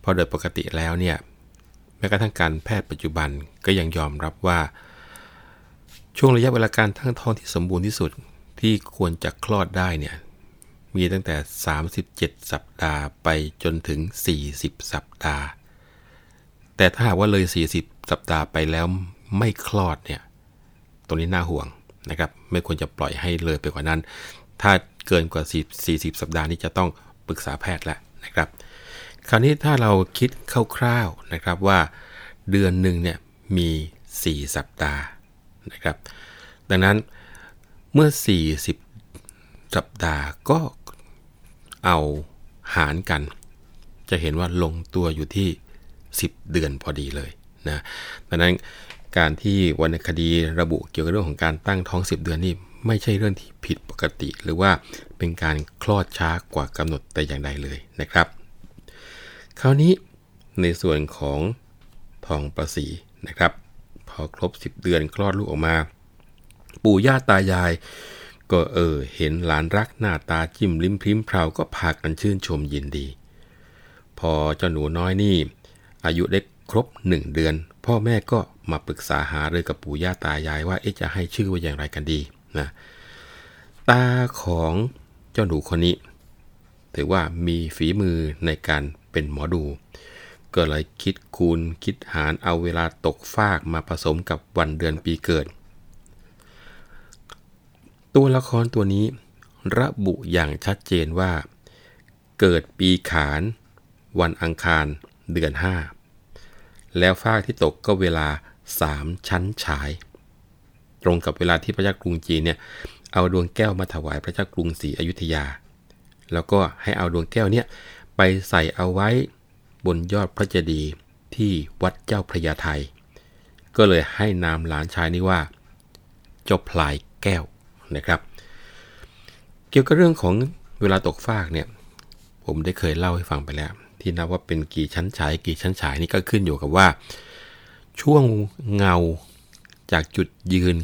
เพราะโดยปกติแล้วเนี่ยแม้กระทั่งการแพทย์ปัจจุบันก็ยังยอมรับว่า ช่วงระยะเวลาการตั้งท้องที่สมบูรณ์ที่สุดที่ควรจะคลอดได้เนี่ยมีตั้งแต่ 37 สัปดาห์ไปจนถึง 40 สัปดาห์ แต่ถ้าหากว่าเลย 40 สัปดาห์ไปแล้ว ไม่คลอดเนี่ยตรงนี้น่าห่วงนะครับไม่ควรจะปล่อยให้เลยไปกว่านั้น ถ้าเกินกว่า 40 สัปดาห์นี้จะต้องปรึกษาแพทย์แล้วนะครับ คราวนี้ถ้าเราคิดคร่าวๆนะครับว่าเดือนหนึ่งเนี่ยมี 4 สัปดาห์นะครับ ดังนั้นเมื่อ 40 สัปดาห์ก็เอาหารกัน จะเห็นว่าลงตัวอยู่ที่ 10 เดือนพอดีเลยนะดังนั้น การที่วรรณคดีระบุเกี่ยวกับเรื่องของการตั้งท้อง 10 เดือนนี่ไม่ใช่เรื่องที่ผิดปกติ หรือว่าเป็นการคลอดช้ากว่ากำหนดแต่อย่างใดเลยนะครับ คราวนี้ในส่วนของทองประสีนะครับ พอครบ 10 เดือนคลอดลูกออกมา ปู่ย่าตายาย ก็เออเห็นหลานรักหน้าตาจิ้มลิ้มพริ้มเพราก็พากันชื่นชมยินดี พอเจ้าหนูน้อยนี่ อายุได้ครบ 1 เดือน พ่อแม่ก็มาปรึกษาหารือกับปู่ย่าตายายว่าเอ๊ะจะให้ชื่อว่าอย่างไรกันดีนะตาของเจ้าหนูคนนี้ ถือว่ามีฝีมือในการเป็นหมอดู ก็เลยคิดคูณคิดหารเอาเวลาตกฟากมาผสมกับวันเดือนปีเกิด ตัวละครตัวนี้ระบุอย่างชัดเจนว่า เกิดปีขาน วันอังคารเดือน5 แล้วฟากที่ตกก็เวลา 3 ชั้นฉาย ตรงกับเวลาที่พระเจ้ากรุงจีนเนี่ยเอาดวงแก้วมาถวายพระเจ้ากรุงศรีอยุธยา แล้วก็ให้เอาดวงแก้วเนี่ยไปใส่เอาไว้บนยอดพระเจดีย์ที่วัดเจ้าพระยาไทย ก็เลยให้นามหลานชายนี้ว่า เจ้าพลายแก้วนะครับ เกี่ยวกับเรื่องของเวลาตกฟากเนี่ย ผมได้เคยเล่าให้ฟังไปแล้ว ที่นับว่าเป็นกี่ชั้นฉาย กี่ชั้นฉายนี่ก็ขึ้นอยู่กับว่า ช่วงเงาจากจุดยืน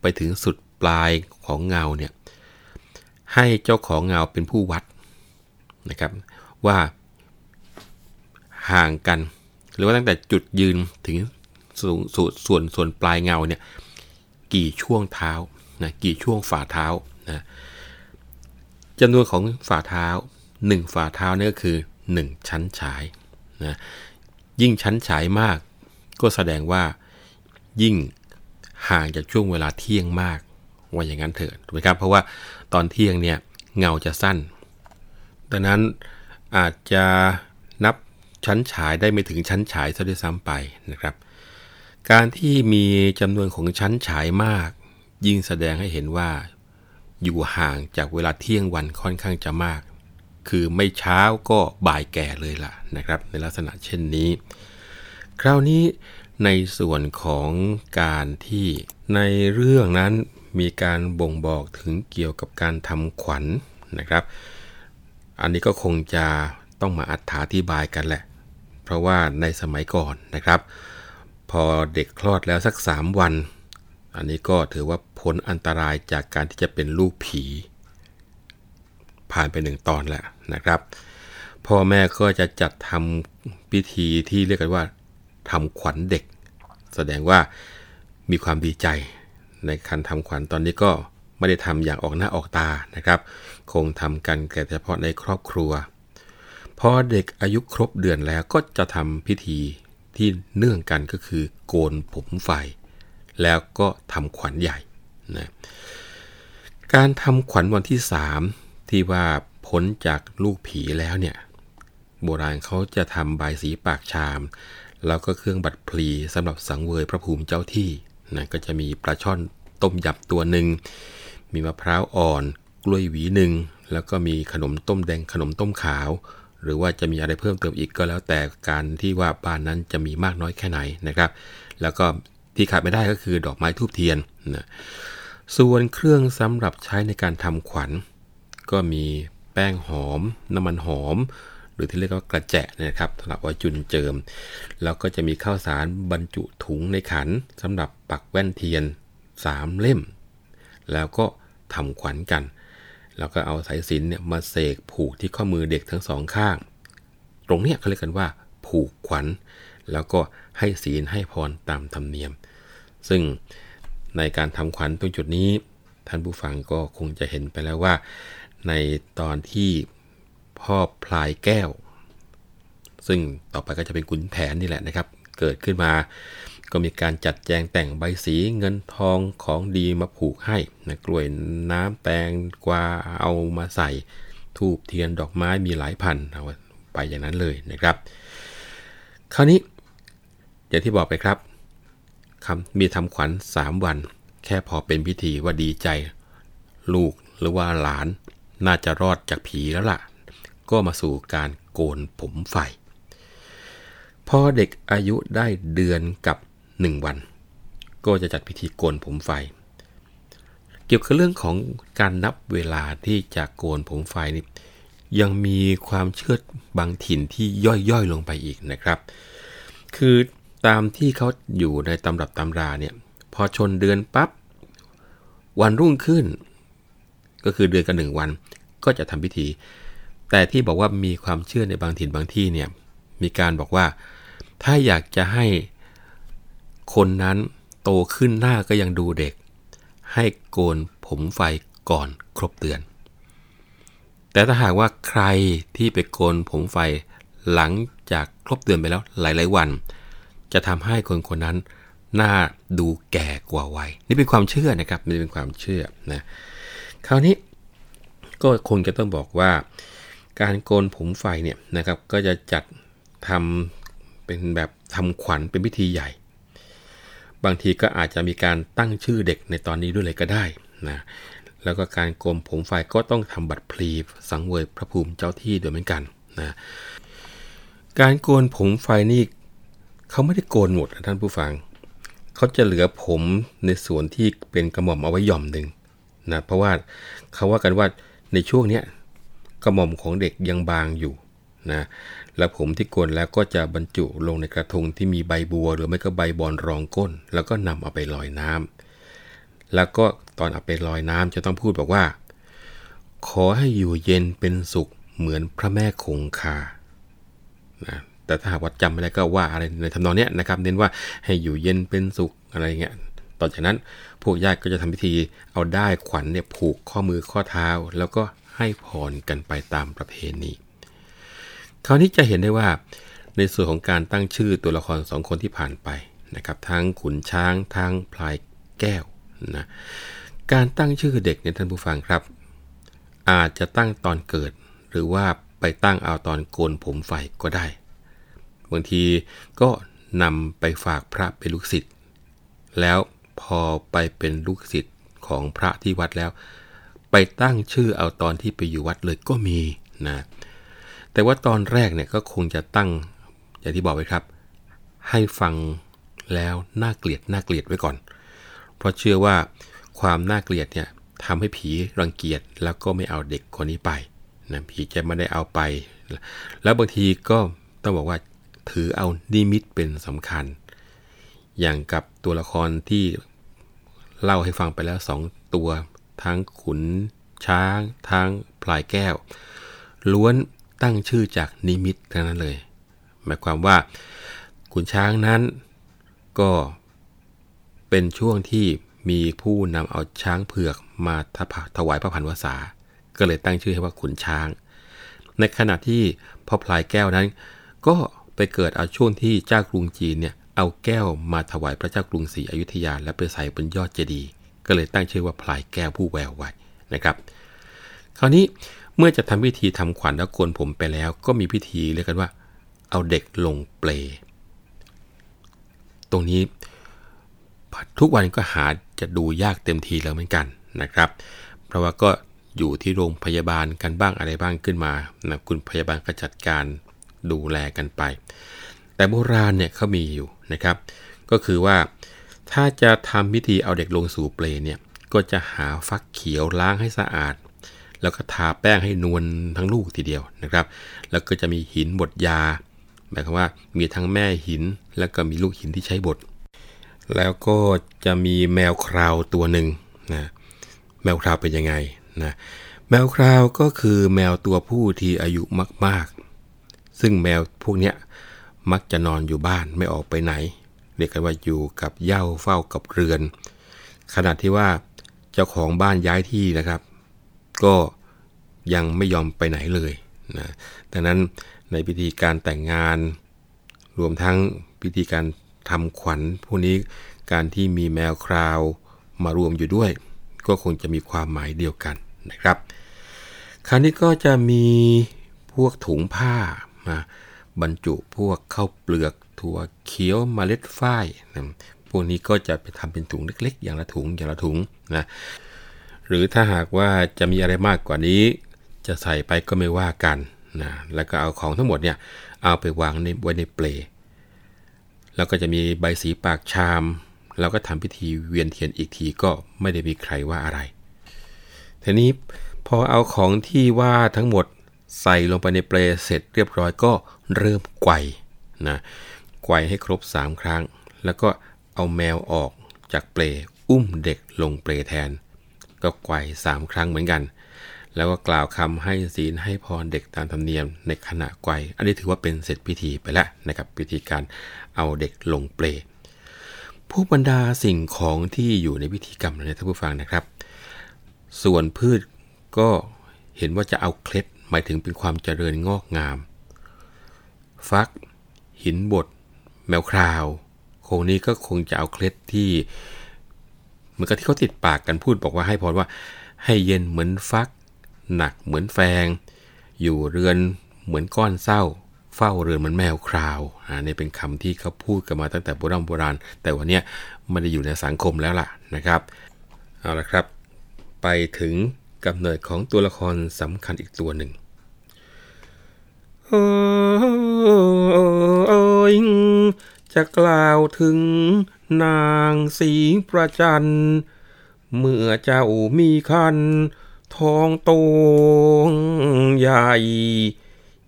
ไปถึงสุดปลายของเงาเนี่ยให้เจ้าของเงาเป็นผู้วัดนะครับว่าห่างกัน หรือว่าตั้งแต่จุดยืนถึงส่วนส่วนส่วนปลายเงาเนี่ยกี่ช่วงเท้านะกี่ช่วงฝ่าเท้านะจำนวนของฝ่าเท้า 1 ฝ่าเท้านี่ก็คือ 1 ชั้นฉายนะยิ่งชั้นฉายมาก ก็แสดงว่ายิ่งห่างจากช่วงเวลาเที่ยงมากว่าอย่างนั้นเถิดถูกไหมครับเพราะว่าตอนเที่ยงเนี่ยเงาจะสั้น ดังนั้นอาจจะนับชั้นฉายได้ไม่ถึงชั้นฉายซะด้วยซ้ำไปนะครับ การที่มีจำนวนของชั้นฉายมาก ยิ่งแสดงให้เห็นว่าอยู่ห่างจากเวลาเที่ยงวันค่อนข้างจะมาก คือไม่เช้าก็บ่ายแก่เลยล่ะนะครับ ในลักษณะเช่นนี้ คราวนี้ในส่วนของการที่ในเรื่องนั้นมีการบ่งบอกถึงเกี่ยวกับการทำขวัญนนะครับ อันนี้ก็คงจะต้องมาอธิบายกันแหละ เพราะว่าในสมัยก่อนนะครับ พอเด็กคลอดแล้วสัก 3 วัน อันนี้ก็ถือว่าพ้นอันตรายจากการที่จะเป็นลูกผี ผ่านไปหนึ่งตอนแล้ว นะครับ พ่อแม่ก็จะจัดทำพิธีที่เรียกกันว่าทำขวัญเด็ก แสดงว่ามีความดีใจในการทำขวัญตอนนี้ก็ไม่ได้ทำอย่างออกหน้าออกตานะครับ คงทำกันแต่เฉพาะในครอบครัวพอเด็กอายุครบเดือนแล้วก็จะทำพิธีที่เนื่องกันก็คือโกนผมไฟ แล้วก็ทำขวัญใหญ่นะการทำขวัญวันที่ 3 ที่ว่า พ้นจากลูกผีแล้วเนี่ย โบราณเขาจะทำใบสีปากชาม แล้วก็เครื่องบัตรพลีสำหรับสังเวยพระภูมิเจ้าที่นะก็จะมีปลาช่อนต้มยำตัวหนึ่ง มีมะพร้าวอ่อน กล้วยหวีหนึ่ง แล้วก็มีขนมต้มแดงขนมต้มขาว หรือว่าจะมีอะไรเพิ่มเติมอีกก็แล้วแต่การที่ว่าบ้านนั้นจะมีมากน้อยแค่ไหนนะครับ แล้วก็ที่ขาดไม่ได้ก็คือดอกไม้ทูบเทียนนะส่วนเครื่องสำหรับใช้ในการทำขวัญ ก็มี แป้งหอม น้ำมันหอม หรือที่เรียกว่ากระแจะนะครับสำหรับไว้จุนเจิม แล้วก็จะมีข้าวสารบรรจุถุงในขันสำหรับปักแว่นเทียน 3 เล่ม แล้วก็ทำขวัญกัน แล้วก็เอาสายสิญจนเนี่ยมาเสกผูกที่ข้อมือเด็กทั้งสองข้าง ตรงเนี้ยเขาเรียกกันว่า ผูกขวัญ แล้วก็ให้ศีลให้พรตามธรรมเนียม ซึ่งในการทำขวัญตรงจุดนี้ ท่านผู้ฟังก็คงจะเห็นไปแล้วว่า ในตอนที่พ่อพลายแก้ว ซึ่งต่อไปก็จะเป็นขุนแผนนี่แหละนะครับ เกิดขึ้นมาก็มีการจัดแจงแต่งใบสีเงินทองของดีมาผูกให้นะกล้วยน้ำแตงกวาเอามาใส่ทูบเทียนดอกไม้มีหลายพันเอาไปอย่างนั้นเลยนะครับ คราวนี้อย่างที่บอกไปครับคำมีทำขวัญ 3 วัน แค่พอเป็นพิธีว่าดีใจ ลูกหรือว่าหลาน น่าจะรอดจากผีแล้วล่ะ ก็มาสู่การโกนผมไฟ พอเด็กอายุได้เดือนกับ 1 วัน ก็จะจัดพิธีโกนผมไฟ เกี่ยวกับเรื่องของการนับเวลาที่จะโกนผมไฟนี่ยังมีความเชื่อบางถิ่นที่ย่อยๆลงไปอีกนะครับ คือตามที่เขาอยู่ในตำรับตำราเนี่ยพอชนเดือนปับ๊บวันรุ่งขึ้น ก็คือเดือนกันหนึ่งวัน ก็จะทำพิธี แต่ที่บอกว่ามีความเชื่อในบางถิ่นบางที่เนี่ยมีการบอกว่า ถ้าอยากจะให้คนนั้นโตขึ้นหน้าก็ยังดูเด็ก ให้โกนผมไฟก่อนครบเดือน แต่ถ้าหากว่าใครที่ไปโกนผมไฟหลังจากครบเดือนไปแล้วหลาย ๆ วัน จะทำให้คนคนนั้นหน้าดูแก่กว่าวัยนี่เป็นความเชื่อนะครับนี่เป็นความเชื่อนะคราวนี้ ก็คงจะต้องบอกว่า การโกนผมไฟเนี่ยนะครับก็จะจัดทำเป็นแบบทำขวัญเป็นพิธีใหญ่ บางทีก็อาจจะมีการตั้งชื่อเด็กในตอนนี้ด้วยเลยก็ได้นะแล้วก็การโกนผมไฟก็ต้องทำบัตรพลีสังเวยพระภูมิเจ้าที่ด้วยเหมือนกันนะการโกนผมไฟนี่เขาไม่ได้โกนหมดท่านผู้ฟังเขาจะเหลือผมในส่วนที่เป็นกระหม่อมเอาไว้หย่อมหนึ่งนะเพราะว่าเขาว่ากันว่า ในช่วงนี้กระหม่อมของเด็กยังบางอยู่นะแล้วผมที่โกนแล้วก็จะบรรจุลงในกระทงที่มีใบบัว หรือไม่ก็ใบบอนรองก้น แล้วก็นำเอาไปลอยน้ำแล้วก็ตอนเอาไปลอยน้ำจะต้องพูดบอกว่า ขอให้อยู่เย็นเป็นสุขเหมือนพระแม่คงคานะแต่ถ้าหากว่าจำไม่ได้ก็ว่าอะไรในทำนองนี้นะครับ เน้นว่าให้อยู่เย็นเป็นสุขอะไรเงี้ย ต่อจากนั้นพวกญาติก็จะทำพิธีเอาได้ขวัญเนี่ยผูกข้อมือข้อเท้า แล้วก็ให้พรกันไปตามประเพณีคราวนี้จะเห็นได้ว่า ในส่วนของการตั้งชื่อตัวละครสองคนที่ผ่านไปนะครับทั้งขุนช้างทั้งพลายแก้วนะการตั้งชื่อเด็กเนี่ยท่านผู้ฟังครับ อาจจะตั้งตอนเกิด หรือว่าไปตั้งเอาตอนโกนผมไฟก็ได้บางทีก็นำไปฝากพระเป็นลูกศิษย์แล้ว พอไปเป็นลูกศิษย์ของพระที่วัดแล้ว ไปตั้งชื่อเอาตอนที่ไปอยู่วัดเลยก็มีนะแต่ว่าตอนแรกเนี่ยก็คงจะตั้งอย่างที่บอกไว้ครับ ให้ฟังแล้วน่าเกลียดน่าเกลียดไว้ก่อน เพราะเชื่อว่าความน่าเกลียดเนี่ยทำให้ผีรังเกียจแล้วก็ไม่เอาเด็กคนนี้ไปนะผีจะไม่ได้เอาไป แล้วบางทีก็ต้องบอกว่าถือเอานิมิตเป็นสำคัญ อย่างกับตัวละครที่เล่าให้ฟังไปแล้วสองตัว ทั้งขุนช้าง ทั้งพลายแก้ว ล้วนตั้งชื่อจากนิมิตทั้งนั้นเลย หมายความว่าขุนช้างนั้นก็เป็นช่วงที่มีผู้นำเอาช้างเผือกมาถวายพระพันวษา ก็เลยตั้งชื่อให้ว่าขุนช้าง ในขณะที่พ่อพลายแก้วนั้น ก็ไปเกิดเอาช่วงที่เจ้ากรุงจีนเนี่ย เอาแก้วมาถวายพระเจ้ากรุงศรีอยุธยา และไปใส่บนยอดเจดีย์ก็เลยตั้งชื่อว่าพลายแก้วผู้แววไว้นะครับ คราวนี้เมื่อจะทำพิธีทำขวัญและโกนผมไปแล้ว ก็มีพิธีเรียกกันว่า เอาเด็กลงเปล ตรงนี้ทุกวันก็หาจะดูยากเต็มทีแล้วเหมือนกันนะครับ เพราะว่าก็อยู่ที่โรงพยาบาลกันบ้างอะไรบ้างขึ้นมานะคุณพยาบาลก็จัดการดูแลกันไป แต่โบราณเนี่ยเขามีอยู่นะครับ ก็คือว่าถ้าจะทำพิธีเอาเด็กลงสู่เปลเนี่ยก็จะหาฟักเขียวล้างให้สะอาด แล้วก็ทาแป้งให้นวลทั้งลูกทีเดียวนะครับ แล้วก็จะมีหินบดยาหมายความว่ามีทั้งแม่หินแล้วก็มีลูกหินที่ใช้บดแล้วก็จะมีแมวคราวตัวหนึ่งนะแมวคราวเป็นยังไงนะแมวคราวก็คือแมวตัวผู้ที่อายุมาก ๆ ซึ่งแมวพวกเนี้ย มักจะนอนอยู่บ้านไม่ออกไปไหน เรียกกันว่าอยู่กับเย่าเฝ้ากับเรือนขณะที่ว่าเจ้าของบ้านย้ายที่นะครับ ก็ยังไม่ยอมไปไหนเลยนะดังนั้นในพิธีการแต่งงาน รวมทั้งพิธีการทำขวัญพวกนี้การที่มีแมวคราวมารวมอยู่ด้วย ก็คงจะมีความหมายเดียวกันนะครับ คราวนี้ก็จะมีพวกถุงผ้ามา บรรจุพวกข้าวเปลือกถั่วเขียวมเมล็ดฝ้ายนะพวกนี้ก็จะไปทำเป็นถุงเล็ก ๆ อย่างละถุงอย่างละถุงนะหรือถ้าหากว่าจะมีอะไรมากกว่านี้ จะใส่ไปก็ไม่ว่ากันนะแล้วก็เอาของทั้งหมดเนี่ยเอาไปวางในไว้ในเปลแล้วก็จะมีใบสีปากชาม แล้วก็ทำพิธีเวียนเทียนอีกทีก็ไม่ได้มีใครว่าอะไรทีนี้พอเอาของที่ว่าทั้งหมด ใส่ลงไปในเปลเสร็จเรียบร้อยก็เริ่มไกวนะไกวให้ครบ 3 ครั้ง แล้วก็เอาแมวออกจากเปลอุ้มเด็กลงเปลแทน ก็ไกวสามครั้งเหมือนกัน แล้วก็กล่าวคำให้ศีลให้พรเด็กตามธรรมเนียมในขณะไกวอันนี้ถือว่าเป็นเสร็จพิธีไปแล้วนะครับพิธีการเอาเด็กลงเปลผู้บรรดาสิ่งของที่อยู่ในพิธีกรรมนะท่านผู้ฟังนะครับ ส่วนพืชก็เห็นว่าจะเอาเคล็ด หมายถึงเป็นความเจริญงอกงาม ฟัก หินบดแมวคราวโคงนี้ก็คงจะเอาเคล็ดที่เหมือนกับที่เขาติดปากกันพูดบอกว่าให้พรว่า ให้เย็นเหมือนฟัก หนักเหมือนแฟง อยู่เรือนเหมือนก้อนเศร้า เฝ้าเรือนเหมือนแมวคราวอ่านี่เป็นคำที่เขาพูดกันมาตั้งแต่โบราณโบราณ แต่วันนี้ไม่ได้อยู่ในสังคมแล้วล่ะนะครับเอาละครับ ไปถึง กำเนิดของตัวละครสำคัญอีกตัวหนึ่งโอ้ยจะกล่าวถึงนางสีประจัน เมื่อเจ้ามีคันทองโตงใหญ่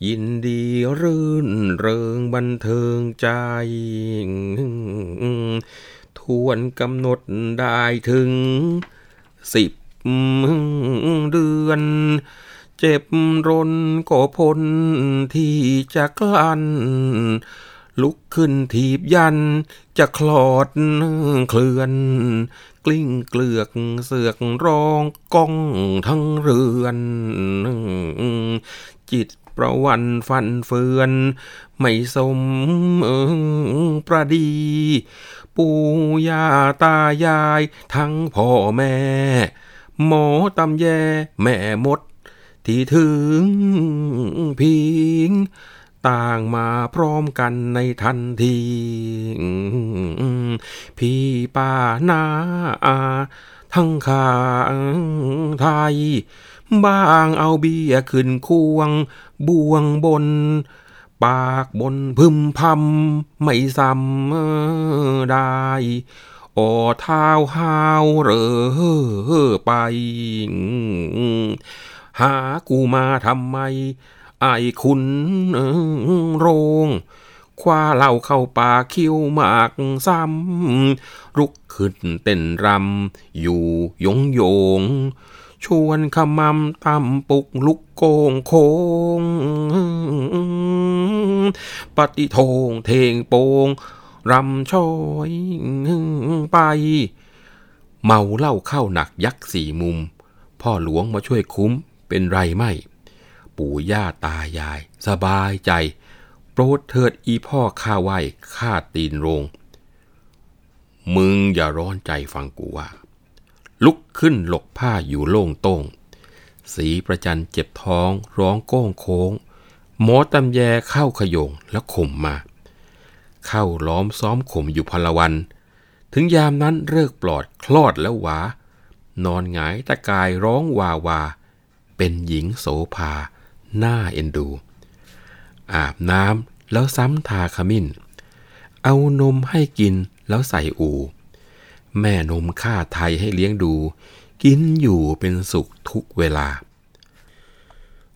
ยินดีรื่นเริงบันเทิงใจ ทวนกำหนดได้ถึงสิบ เดือน เจ็บรนก็พ้นที่จะกลั้นลุกขึ้นถีบยัน จะคลอดเคลื่อน กลิ้งเกลือกเสือกร้องก้องทั้งเรือน จิตประวันฟันเฟือน ไม่สมประดี ปู่ย่าตายายทั้งพ่อแม่ หมอตำแย แม่มด ที่ถึงพิง ต่างมาพร้อมกันในทันที พี่ป้านาอาทั้งข้างไทยบางเอาเบียขึ้นควง บวงบน ปากบนพึมพำไม่ซ้ำได้ โอเท้าหาวเรอไป หากูมาทำไม ไอ้คุณโรงคว้าเหล่าเข้าป่าคิ้วหมากซ้ำรุกขึ้นเต้นรำ อยู่ยงโยง ชวนขมำตำปุกลุกโกงโคง ปฏิโทงเทงโปง รำชอยไป เมาเหล้าเข้าหนักยักษ์สี่มุม พ่อหลวงมาช่วยคุ้มเป็นไรไม่ ปู่ย่าตายาย สบายใจ โปรดเถิดอีพ่อข้าไหวข้าตีนโรง มึงอย่าร้อนใจฟังกูว่า ลุกขึ้นหลกผ้าอยู่โล่งโต้งสีประจันเจ็บท้อง ร้องโก้งโค้ง หมอตำแยเข้าขยงแล้วข่มมา เข้าล้อมซ้อมข่มอยู่พลวัน ถึงยามนั้นเลิกปลอดคลอดแล้วหวานอนหงายตะกายร้องวาวา เป็นหญิงโสภา หน้าเอ็นดู อาบน้ำแล้วซ้ำทาขมิ้น เอานมให้กินแล้วใส่อู แม่นมข้าไทยให้เลี้ยงดู กินอยู่เป็นสุขทุกเวลา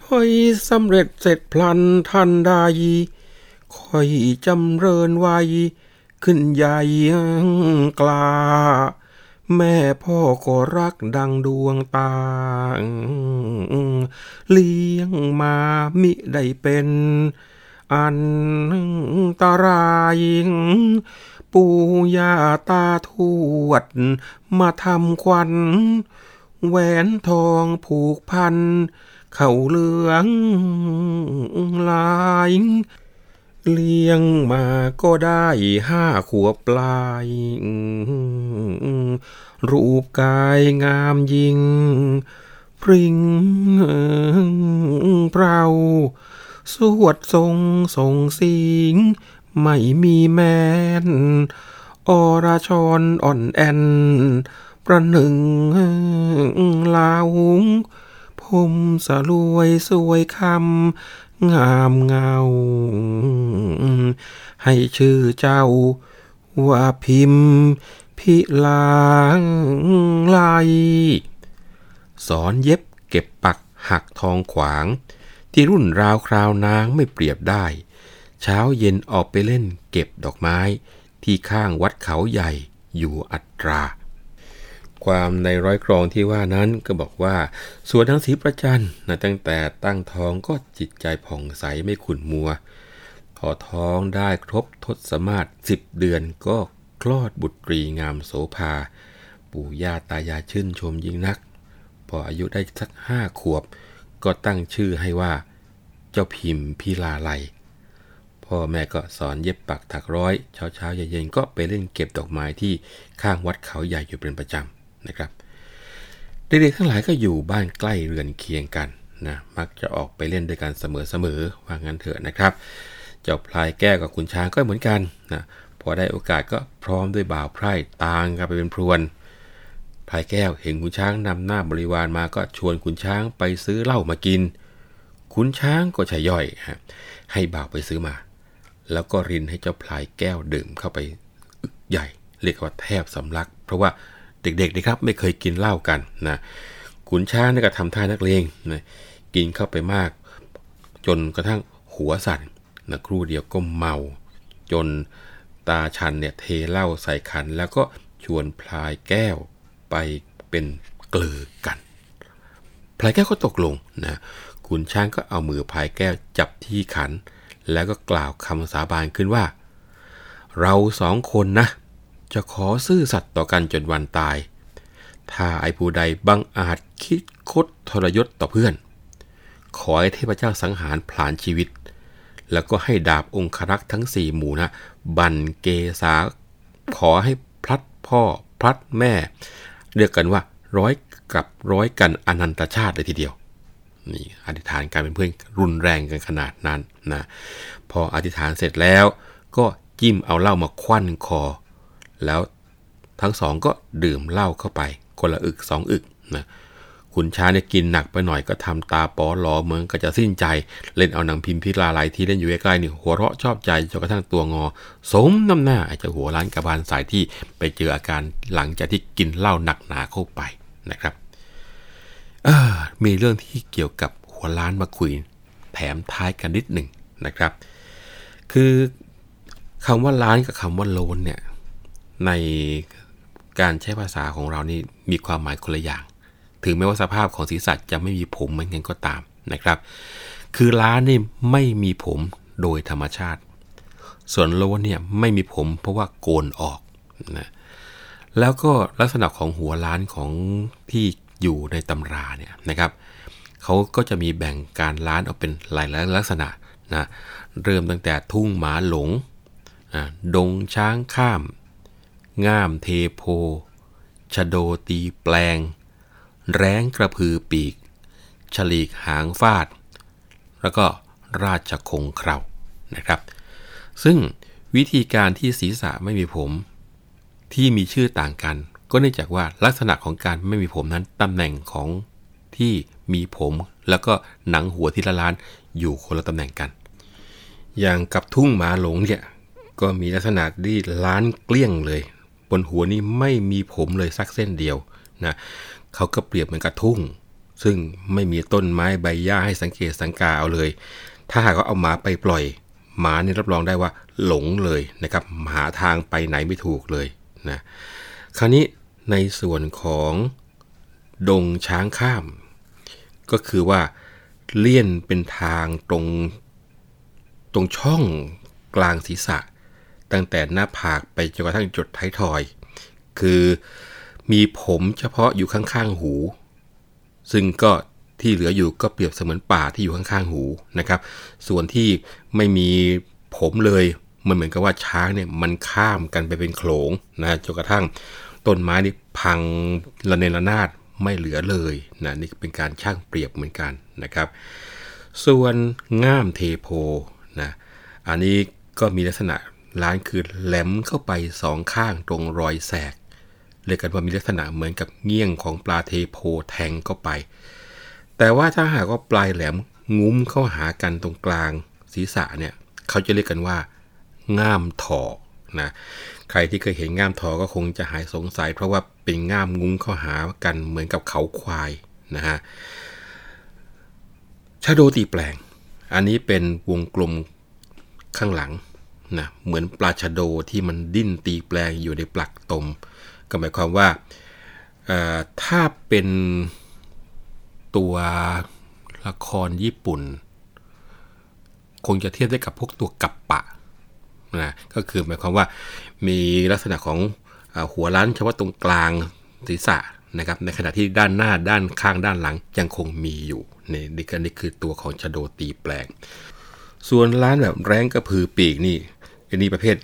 เฮ้ยสำเร็จเสร็จพลันทันใด คอยจำเริญไว้ขึ้นใหญ่กล้าแม่พ่อก็รักดังดวงตา เลี้ยงมามิได้เป็น อันตรายปู่ย่าตาทวด มาทำควันแหวนทองผูกพัน เข่าเหลืองลาย เลี้ยงมาก็ได้ห้าขวบปลาย รูปกายงามยิ่ง พริ้งเปราสวดทรงส่งสิงไม่มีแมนอรชรอ่อนแอน ประหนึ่งลาวงผมสลวยสวยคำ งามเงา ให้ชื่อเจ้าว่าพิมพ์พิลางไลสอนเย็บเก็บปักหักทองขวาง ที่รุ่นราวคราวนางไม่เปรียบได้ เช้าเย็นออกไปเล่นเก็บดอกไม้ที่ข้างวัดเขาใหญ่อยู่อัตรา ความในร้อยกรองที่ว่านั้นก็บอกว่า ส่วนทั้งสีประจันนะตั้งแต่ตั้งท้องก็จิตใจผ่องใสไม่ขุ่นมัว พอท้องได้ครบทศมาศสิบเดือนก็คลอดบุตรีงามโสภา ปู่ย่าตายายชื่นชมยิ่งนัก พออายุได้สักห้าขวบ ก็ตั้งชื่อให้ว่า เจ้าพิมพ์พิลาไลพ่อแม่ก็สอนเย็บปักถักร้อย เช้าเช้าเย็นๆก็ไปเล่นเก็บดอกไม้ที่ข้างวัดเขาใหญ่อยู่เป็นประจำ นะครับเด็กๆทั้งหลายก็อยู่บ้านใกล้เรือนเคียงกันนะมักจะออกไปเล่นด้วยกันเสมอๆว่างั้นเถอะนะครับ เจ้าพลายแก้วกับคุณช้างก็เหมือนกันนะพอได้โอกาสก็พร้อมด้วยบ่าวไพร่ต่างกันไปเป็นพรวนพลายแก้วเห็นคุณช้างนำหน้าบริวารมาก็ชวนคุณช้างไปซื้อเหล้ามากิน คุณช้างก็ชะย่อยฮะให้บ่าวไปซื้อมา แล้วก็รินให้เจ้าพลายแก้วดื่มเข้าไปใหญ่เรียกว่าแทบสำลัก เพราะว่า เด็กๆนะครับไม่เคยกินเหล้ากันนะขุนช้างนี่ก็ทำท่านักเลงนะกินเข้าไปมาก จนกระทั่งหัวสั่นนะครู่เดียวก็เมา จนตาชันเนี่ยเทเหล้าใส่ขัน แล้วก็ชวนพลายแก้วไปเป็นเกลือกันพลายแก้วก็ตกลงนะขุนช้างก็เอามือพลายแก้วจับที่ขัน แล้วก็กล่าวคำสาบานขึ้นว่า เราสองคนนะ จะขอซื่อสัตย์ต่อกันจนวันตาย ถ้าไอ้ผู้ใดบังอาจคิดคดทรยศต่อเพื่อน ขอให้เทพเจ้าสังหารผลาญชีวิต แล้วก็ให้ดาบองครักษ์ทั้งสี่หมู่นะ บันเกษา ขอให้พลัดพ่อพลัดแม่ เรียกกันว่าร้อยกับร้อยกันอนันตชาติเลยทีเดียวนี่อธิษฐานการเป็นเพื่อนรุนแรงกันขนาดนั้นนะพออธิษฐานเสร็จแล้วก็จิ้มเอาเหล้ามาควันคอ แล้วทั้งสองก็ดื่มเหล้าเข้าไป คนละอึกสองอึกนะขุนช้างเนี่ยกินหนักไปหน่อยก็ทำตาปอหลอเหมือนก็จะสิ้นใจ เล่นเอานังพิมพิลาลายที่เล่นอยู่ใกล้ๆนี่หัวเราะชอบใจจนกระทั่งตัวงอ สมน้ำหน้าอาจจะหัวล้านกระบาลสายที่ไปเจออาการหลังจากที่กินเหล้าหนักหนาเข้าไปนะครับมีเรื่องที่เกี่ยวกับหัวล้านมาคุย แถมท้ายกันนิดหนึ่งนะครับ คือคำว่าล้านกับคำว่าโลนเนี่ย ในการใช้ภาษาของเรานี่มีความหมายคนละอย่าง ถึงแม้ว่าสภาพของศีรษะจะไม่มีผมเหมือนกันก็ตามนะครับ คือล้านนี่ไม่มีผมโดยธรรมชาติ ส่วนโลนเนี่ยไม่มีผมเพราะว่าโกนออกนะแล้วก็ลักษณะของหัวล้านของที่อยู่ในตำราเนี่ยนะครับเขาก็จะมีแบ่งการล้านออกเป็นหลายลักษณะนะเริ่มตั้งแต่ทุ่งหมาหลงดงช้างข้าม ง่ามเทโพ ชโดตีแปลง แร้งกระพือปีก ฉลีกหางฟาด แล้วก็ราชคงเครานะครับ ซึ่งวิธีการที่ศีรษะไม่มีผม ที่มีชื่อต่างกัน ก็เนื่องจากว่าลักษณะของการไม่มีผมนั้นตำแหน่งของที่มีผมแล้วก็หนังหัวที่ละล้านอยู่คนละตำแหน่งกัน อย่างกับทุ่งหมาหลงเนี่ยก็มีลักษณะที่ล้านเกลี้ยงเลย บนหัวนี้ไม่มีผมเลยสักเส้นเดียวนะเขาก็เปรียบเหมือนกับทุ่ง ซึ่งไม่มีต้นไม้ใบหญ้าให้สังเกตสังกาเอาเลย ถ้าหากเอาหมาไปปล่อย หมานี่รับรองได้ว่าหลงเลยนะครับหาทางไปไหนไม่ถูกเลยนะคราวนี้ในส่วนของดงช้างข้าม ก็คือว่าเลี่ยนเป็นทางตรงตรงช่องกลางศีรษะ ตั้งแต่หน้าผากไปจนกระทั่งจุดท้ายทอย คือมีผมเฉพาะอยู่ข้างๆหู ซึ่งก็ที่เหลืออยู่ก็เปรียบเสมือนป่าที่อยู่ข้างๆหูนะครับ ส่วนที่ไม่มีผมเลยมันเหมือนกับว่าช้างเนี่ยมันข้ามกันไปเป็นโขลงนะจนกระทั่งต้นไม้นี่พังระเนระนาดไม่เหลือเลยนะนี่เป็นการช่างเปรียบเหมือนกันนะครับ ส่วนง่ามเทโพนะอันนี้ก็มีลักษณะ ล้านคือแหลมเข้าไปสองข้างตรงรอยแสกเรียกกันว่ามีลักษณะเหมือนกับเงี้ยงของปลาเทโพแทงเข้าไป แต่ว่าถ้าหากว่าปลายแหลมงุ้มเข้าหากันตรงกลางศีรษะเนี่ยเขาจะเรียกกันว่า ง่ามถอนะใครที่เคยเห็นง่ามถอก็คงจะหายสงสัย เพราะว่าเป็นง่ามงุ้มเข้าหากันเหมือนกับเขาควายนะฮะชาโดตีแปลง อันนี้เป็นวงกลมข้างหลัง นะเหมือนปลาชะโดที่มันดิ้นตีแปลงอยู่ในปลักตม ก็หมายความว่าถ้าเป็นตัวละครญี่ปุ่น คงจะเทียบได้กับพวกตัวกัปปะนะก็คือหมายความว่ามีลักษณะของหัวล้านเฉพาะตรงกลางศีรษะนะครับในขณะที่ด้านหน้าด้านข้างด้านหลังยังคงมีอยู่นี่นี่คือตัวของชะโดตีแปลง ส่วนล้านแบบแรงกระพือปีกนี่ นนี้ประเภท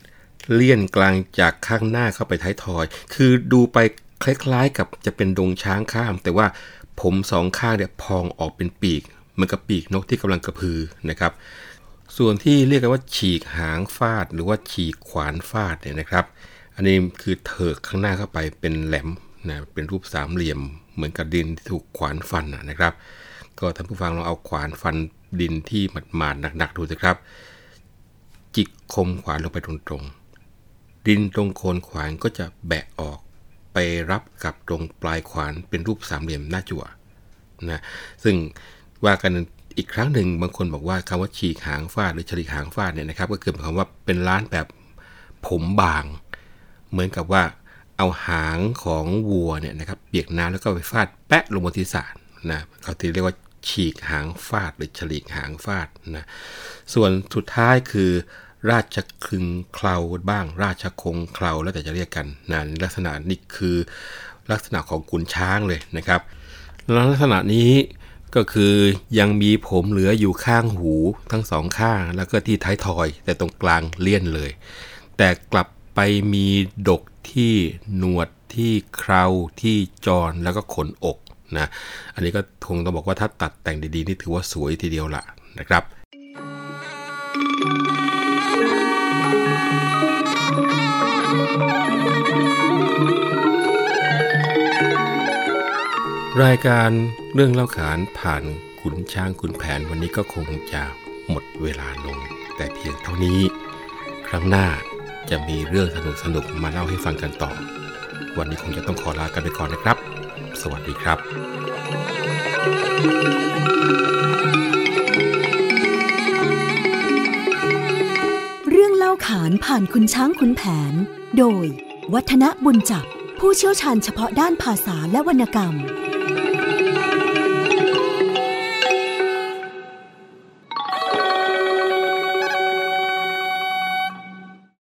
เลี่ยนกลางจากข้างหน้าเข้าไปท้ายทอย คือดูไปคล้ายๆกับจะเป็นดงช้างข้าม แต่ว่าผมสองข้างเนี่ยพองออกเป็นปีกเหมือนกับปีกนกที่กำลังกระพือนะครับ ส่วนที่เรียกกันว่า ฉีกหางฟาด หรือว่าฉีกขวานฟาดเนี่ยนะครับ อันนี้คือเถิกข้างหน้าเข้าไปเป็นแหลมนะเป็นรูปสามเหลี่ยม เหมือนกับดินที่ถูกขวานฟันนะครับ ก็ท่านผู้ฟังลองเอาขวานฟันดินที่หมาดๆหนักๆดูสิครับ จิกคมขวานลงไปตรงๆ ดินตรงโคนขวานก็จะแบะออก ไปรับกับตรงปลายขวานเป็นรูปสามเหลี่ยมหน้าจั่วนะซึ่งว่ากันอีกครั้งหนึ่งบางคนบอกว่าคำว่าฉีกหางฟาดหรือฉลีกหางฟาดเนี่ยนะครับ ก็คือหมายความว่าเป็นล้านแบบผมบาง เหมือนกับว่าเอาหางของวัวเนี่ยนะครับเปียกน้ำแล้วก็ไปฟาดแปะลงบนศีรษะนะเขาที่เรียกว่าฉีกหางฟาดหรือฉลีกหางฟาดนะส่วนสุดท้ายคือ ราชคึงเคลาบ้าง ราชคงเคลาแล้วแต่จะเรียกกันนะลักษณะนี้คือลักษณะของกุนช้างเลยนะครับ ลักษณะนี้ก็คือยังมีผมเหลืออยู่ข้างหูทั้งสองข้าง แล้วก็ที่ท้ายทอย แต่ตรงกลางเลี่ยนเลย แต่กลับไปมีดกที่หนวดที่เคราที่จรแล้วก็ขนอกนะอันนี้ก็คงต้องบอกว่าถ้าตัดแต่งดีๆ นี่ถือว่าสวยทีเดียวละนะครับ รายการเรื่องเล่าขานผ่านขุนช้างขุนแผนวันนี้ก็คงจะหมดเวลาลง แต่เพียงเท่านี้ ครั้งหน้าจะมีเรื่องสนุกสนุกมาเล่าให้ฟังกันต่อ วันนี้คงจะต้องขอลากันไปก่อนนะครับ สวัสดีครับ เรื่องเล่าขานผ่านคุณช้างคุณแผน โดย วัฒนบุญจับผู้เชี่ยวชาญเฉพาะด้านภาษาและวรรณกรรม